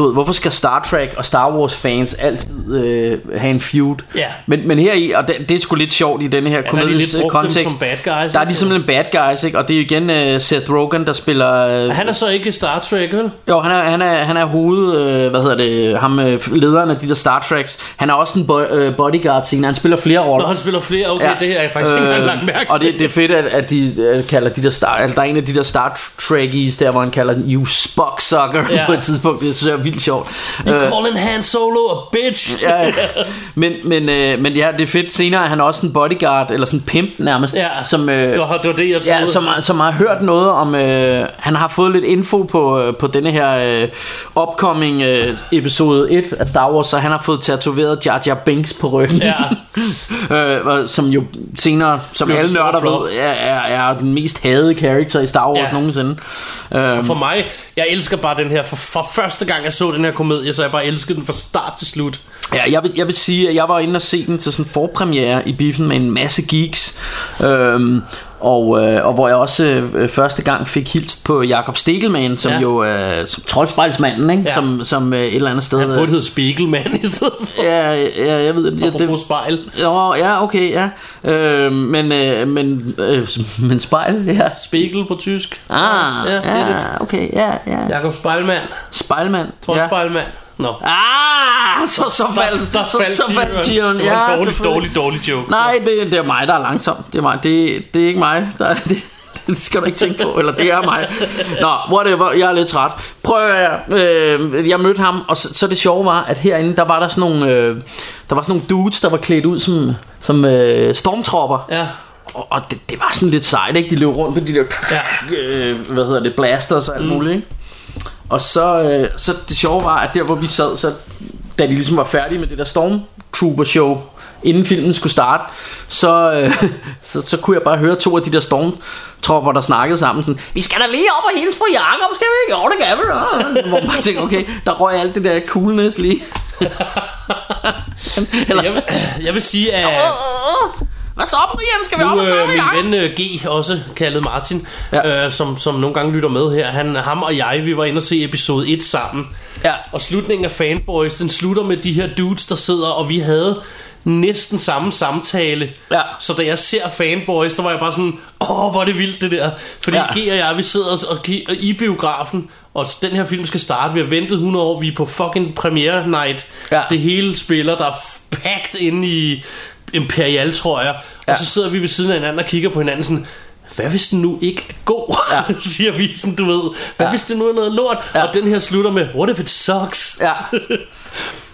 du ved, hvorfor skal Star Trek og Star Wars fans altid øh, have en feud? Ja. Men, men her i, og det, det er sgu lidt sjovt i denne her Ja, der er komedies lidt brugt dem kontekst. som bad guys. Der er de ikke? simpelthen bad guys, ikke? Og det er igen uh, Seth Rogen, der spiller... Uh, Han er så ikke Star Trek, vel? jo, han er, han er, han er hoved, øh, hvad hedder det, ham, øh, lederen af de der Star Treks. Han er også en bo, øh, bodyguard scene. Han spiller flere roller. Når han spiller flere, okay, ja. det her er jeg faktisk ikke engang lagt mærke til. Og det, det er fedt, at, at de øh, kalder de der Star... Altså, der er en af de der Star Trekkies der, hvor han kalder den You Spock Sucker ja. På et tidspunkt. Det synes jeg vildt sjovt. You Øh, calling Han Solo a bitch? ja, ja. men, men, øh, men ja, det er fedt. Senere er han også en bodyguard, eller sådan en pimp nærmest. Ja, som, øh, det, var, det var det, jeg troede. Ja, som, som har hørt noget om øh, Han har fået lidt info på, øh, på denne her øh, Upcoming øh, episode 1 af Star Wars Så han har fået tatoveret Jar Jar Binks på ryggen Ja. øh, Som jo senere Som Blev alle nørder ved er, er, er den mest hadede karakter i Star Wars Ja. nogensinde øh, For mig, jeg elsker bare den her. For, for første gang jeg så den her komedie, så jeg bare elskede den fra start til slut. Ja, jeg vil, jeg vil sige, at jeg var inde og se den til sådan en forpremiere i biffen med en masse geeks. Øhm, og, øh, og hvor jeg også øh, første gang fik hilst på Jakob Stegelmann, som ja. Ja. jo øh, som troldspejlsmanden, ikke? Ja. Ja. som, som øh, et eller andet sted. Han øh, burde hedde Spiegelman i stedet for. Ja, ja, jeg ved det. det, spejl. Ja, okay, ja. Øh, men, øh, men, øh, men spejl, ja. Spiegel på tysk. Ah, ja, ja, det. okay, ja, ja. Jakob Spejlmand. Spejlmand. Tror ja. Ja. Nå. Ah, så, så faldt, der så, faldt så faldt tieren. tieren. Det var en dårlig, dårlig, dårlig joke. Nej, det, det er mig, der er langsom. Det er, mig. Det, det er ikke mig. Der, er- det, det skal du ikke tænke på, eller det er mig. Nå, whatever, jeg er lidt træt. Prøv at øh, jeg mødte ham, og så, så det sjove var, at herinde, der var der sådan nogle, øh, der var sådan nogle dudes, der var klædt ud som, som øh, stormtropper. Ja. Og, og det, det var sådan lidt sejt, ikke? De løb rundt på de der, Ja. øh, hvad hedder det, blasters og alt mm. muligt, ikke? Og så, øh, så det sjove var, at der hvor vi sad, så da de ligesom var færdige med det der Stormtrooper show, inden filmen skulle starte, så, øh, så, så kunne jeg bare høre to af de der stormtropper, der snakkede sammen sådan, vi skal da lige op og hilse på Jacob, skal vi ikke? Jo, det kan vi da. Hvor man bare tænkte, okay, der røg alt det der coolness lige. Eller, Jeg, vil, jeg vil sige, at hvad så op Jens? Skal vi op nu og snakke øh, min ven øh, G, også kaldet Martin, Ja. øh, som, som nogle gange lytter med her, han, ham og jeg, vi var inde og se episode 1 sammen. Ja. Og slutningen af Fanboys, den slutter med de her dudes, der sidder, og vi havde næsten samme samtale. Ja. Så da jeg ser Fanboys, der var jeg bare sådan, åh, hvor er det vildt det der. Fordi Ja. G og jeg, vi sidder og, og, og i biografen, og den her film skal starte. Vi har ventet 100 år, vi er på fucking premiere night. Ja. Det hele spiller, der er packed inde i Imperial, tror jeg. Og Ja. så sidder vi ved siden af hinanden og kigger på hinanden sådan, hvad hvis den nu ikke er god? Ja. siger vi sådan, du ved. Hvad Ja. hvis det nu er noget lort? Ja. Og den her slutter med, what if it sucks? Ja.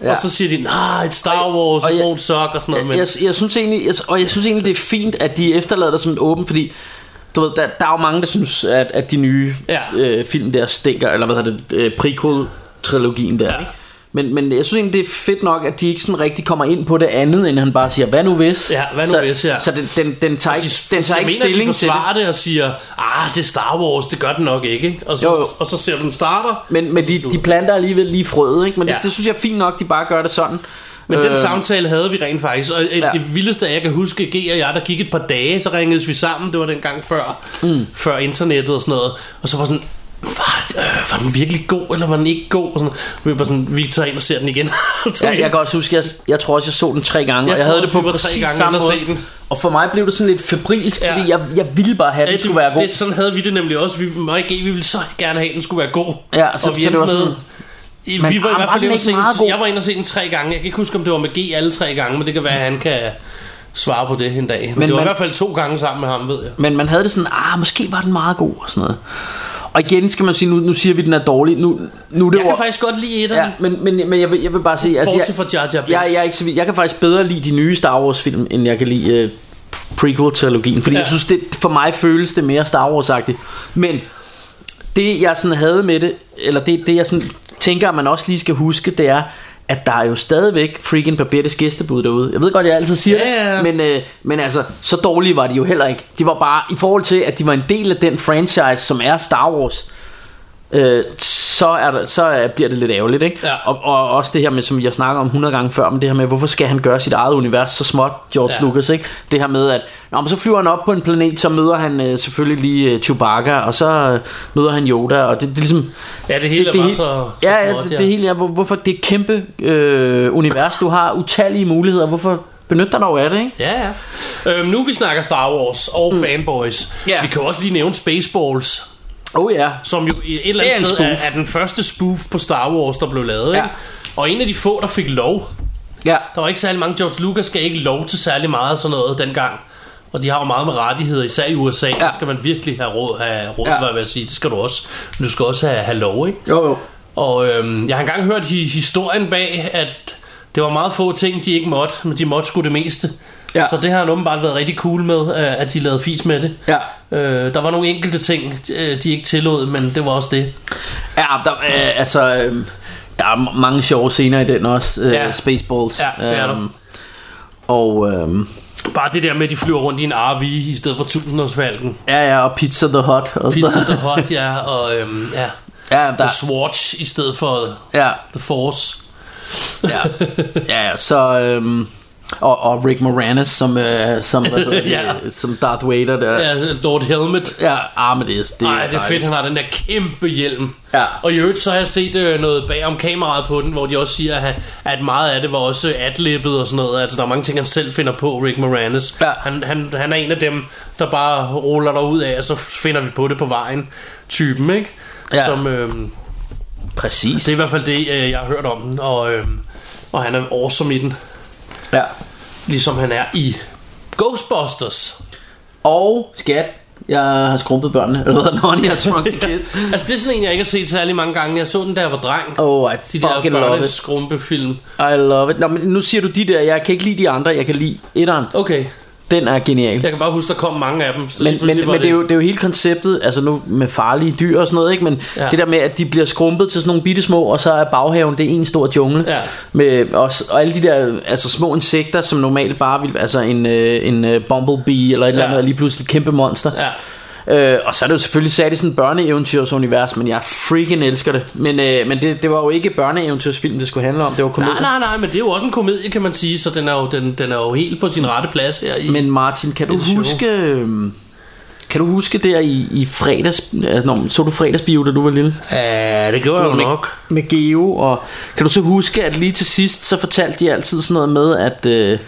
Ja. Og så siger de, nej, it's Star Wars, og jeg- won't suck og sådan noget. Men jeg, jeg, synes egentlig, jeg, og jeg synes egentlig, det er fint, at de efterlader det som en åben, fordi du ved, der, der er jo mange, der synes, at, at de nye Ja. øh, film der stinker, eller hvad hedder det, øh, prequel-trilogien der, Ja. ikke? Men, men jeg synes egentlig, det er fedt nok, at de ikke sådan rigtig kommer ind på det andet, end han bare siger, hvad nu hvis? Ja, hvad nu så, hvis, ja. Så den, den, den tager ikke, den tager ikke mener, stilling de til det. det og siger, ah, det er Star Wars, det gør den nok ikke. Og, så, Jo, jo. og så ser du, den starter. Men, men de, de planter alligevel lige frøet, ikke? Men ja. Det, det synes jeg er fint nok, de bare gør det sådan. Men den Øh, samtale havde vi rent faktisk Og Ja. ja. det vildeste, jeg kan huske G og jeg, der gik et par dage Så ringedes vi sammen, det var den gang før mm. Før internettet og sådan noget Og så var sådan var, øh, var den virkelig god, eller var den ikke god? Og sådan, vi var sådan, vi tager ind og ser den igen. Ja, jeg kan også huske, jeg, jeg tror også, jeg så den tre gange, Jeg og jeg havde også, det på præcis gange samme måde. se den. Og for mig blev det sådan lidt febrilsk, Ja. fordi jeg, jeg ville bare have, at den det, skulle være god. Det, sådan havde vi det nemlig også. Vi, mig og G, vi ville så gerne have, at den skulle være god. Ja, så- og vi så det var sådan- med, I- Men vi var i ah, hvert fald den inde og se den? Jeg var inde og se den tre gange. Jeg kan ikke huske, om det var med G alle tre gange, men det kan være, at han kan svare på det en dag. Men, Men men det var man- i hvert fald to gange sammen med ham, ved jeg. Men man havde det sådan, ah, måske var den meget god og sådan noget. Og igen skal man sige, nu, nu siger vi, at den er dårlig. Nu, nu er det Jeg kan faktisk godt lide etteren. Ja, men, men, men jeg, vil, jeg vil bare sige, altså, Bortset jeg, fra Jar Jar jeg, jeg, vild. jeg kan faktisk bedre lide de nye Star Wars film, end jeg kan lide uh, prequel-trilogien. Fordi. Ja. jeg synes, det, for mig føles det mere Star Wars-agtigt. Men det jeg sådan havde med det, eller det, det jeg sådan tænker, at man også lige skal huske, det er, at der er jo stadigvæk freaking Babettes gæstebud derude. Jeg ved godt, jeg altid siger Ja, det, men, øh, men altså, så dårlige var de jo heller ikke. De var bare, i forhold til, at de var en del af den franchise, som er Star Wars, øh, så, er der, så er, bliver det lidt ærgerligt, ikke? Ja. Og, og også det her med, som jeg snakker om 100 gange før, men det her med, hvorfor skal han gøre sit eget univers så småt, George ja. Ja. Lucas, ikke? Det her med, at nå, men så flyver han op på en planet, så møder han øh, selvfølgelig lige øh, Chewbacca, og så øh, møder han Yoda, og det, det er ligesom... Ja, det hele det, er det, bare hele- så, så ja, ja, småt, det, det hele er, hvor- hvorfor det er kæmpe øh, univers, du har utallige muligheder, hvorfor benytter dig dog af det, ikke? Ja, ja. Øhm, nu vi snakker Star Wars og mm. fanboys. Ja. Vi kan også lige nævne Spaceballs, Oh ja. som jo et eller Det er andet sted er, er den første spoof på Star Wars, der blev lavet. Ja. Ikke? Og en af de få, der fik lov. Ja. Der var ikke særlig mange. George Lucas gav ikke lov til særlig meget af sådan noget dengang. Og de har jo meget med rettigheder, især i USA. Ja. Der skal man virkelig have råd, have råd Ja. hvad jeg sige. Det skal du også. Men du skal også have, have lov, ikke? Jo, jo. Og øhm, jeg har engang hørt hi- historien bag, at det var meget få ting, de ikke måtte, men de måtte sgu det meste. Ja. Så det har han åbenbart været rigtig cool med, øh, at de lavede fis med det. Ja. Øh, der var nogle enkelte ting, øh, de ikke tillod, men det var også det. Ja, der, øh, altså, øh, der er mange sjove scener i den også, øh, Ja. Spaceballs. Ja, det er der. Øhm, Og øh, Bare det der med, at de flyver rundt i en RV i stedet for tusindårsfalken. ja, ja, og Pizza the Hut. Og Pizza the Hut, ja, og øhm, ja, Ja, der, The Swatch i stedet for ja, The Force. ja, ja, så... Øh, og, og Rick Moranis som, øh, som, hvad hedder det, Ja. som Darth Vader der. Ja, Lord Helmet. Ja, ah, men det, er- det, Nej, det er fedt, han har den der kæmpe hjelm. Ja. Og i øvrigt så har jeg set øh, noget bag om kameraet på den, hvor de også siger, at, at meget af det var også adlibbet og sådan noget. Altså der er mange ting, han selv finder på, Rick Moranis. Ja. Han, han, han er en af dem, der bare ruller der ud af, og så finder vi på det på vejen. Typen, ikke? Ja. Som, øh, Præcis. det er i hvert fald det, øh, jeg har hørt om den, og, øh, og han er awesome i den. Ja. Ligesom han er i Ghostbusters. Og skat, jeg har skrumpet børnene. Eller hvad, når jeg har shrunk the kids. Altså det er sådan en, jeg ikke har set særlig mange gange. Jeg så den, da jeg var dreng. Oh, I De der fucking love it. børneskrumpefilm. I love it. Nå, men nu siger du de der. Jeg kan ikke lide de andre. Jeg kan lide etteren. Okay, Den er genial. jeg kan bare huske, der kom mange af dem. Så Men, men, men det, er jo, det er jo hele konceptet, altså nu med farlige dyr og sådan noget, ikke? Men ja. Det der med, at de bliver skrumpet til sådan nogle bitte små, og så er baghaven, det er en stor jungle. Ja. Med også, og alle de der altså små insekter, som normalt bare vil, altså en, øh, en øh, bumblebee eller et eller Ja. andet, er lige pludselig et kæmpe monster. Ja. Øh, og så er det jo selvfølgelig sat i sådan et børneeventyrsunivers, men jeg freaking elsker det. Men, øh, men det, det var jo ikke børneeventyrsfilm, det skulle handle om, det var komedie. Nej, nej, nej, men det er jo også en komedie, kan man sige, så den er jo, den, den er jo helt på sin rette plads her i... Men Martin, kan du show. huske... øhm, Kan du huske der i, i fredags... Altså, nå, så du fredagsbio, da du var lille? Ja, det gjorde jeg jo med, nok. med Geo, og kan du så huske, at lige til sidst, så fortalte de altid sådan noget med, at... Øh,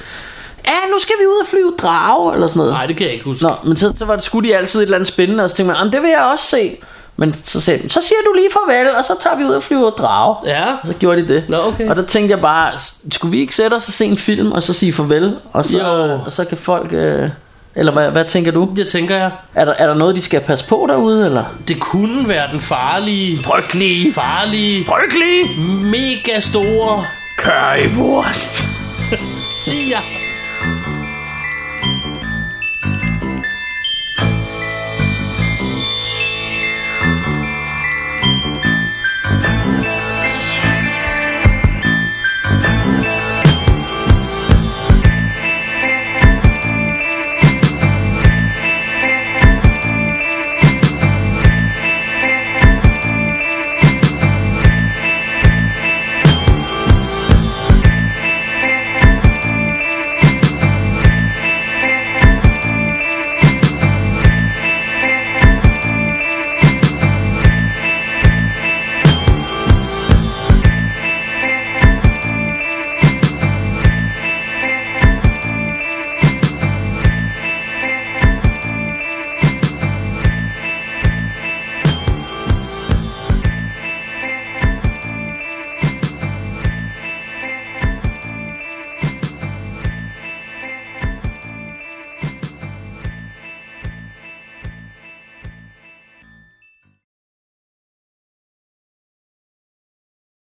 ja, nu skal vi ud og flyve drage, eller sådan noget. Nej, det kan jeg ikke huske. Nå, men så, så var det, skulle de altid et eller andet spændende, og så tænkte man, "Jamen, det vil jeg også se. Men så sagde de, så siger du lige farvel, og så tager vi ud og flyver drage. Ja, Og så gjorde de det. Nå, okay. Og der tænkte jeg bare, skulle vi ikke sætte os og se en film, og så sige farvel? Og så, Jo. og så kan folk... Øh, eller hvad, hvad tænker du? det tænker jeg. Er der, er der noget, de skal passe på derude, eller? Det kunne være den farlige, Frygtelig! farlige, Frygtelig! mega store Currywurst! siger.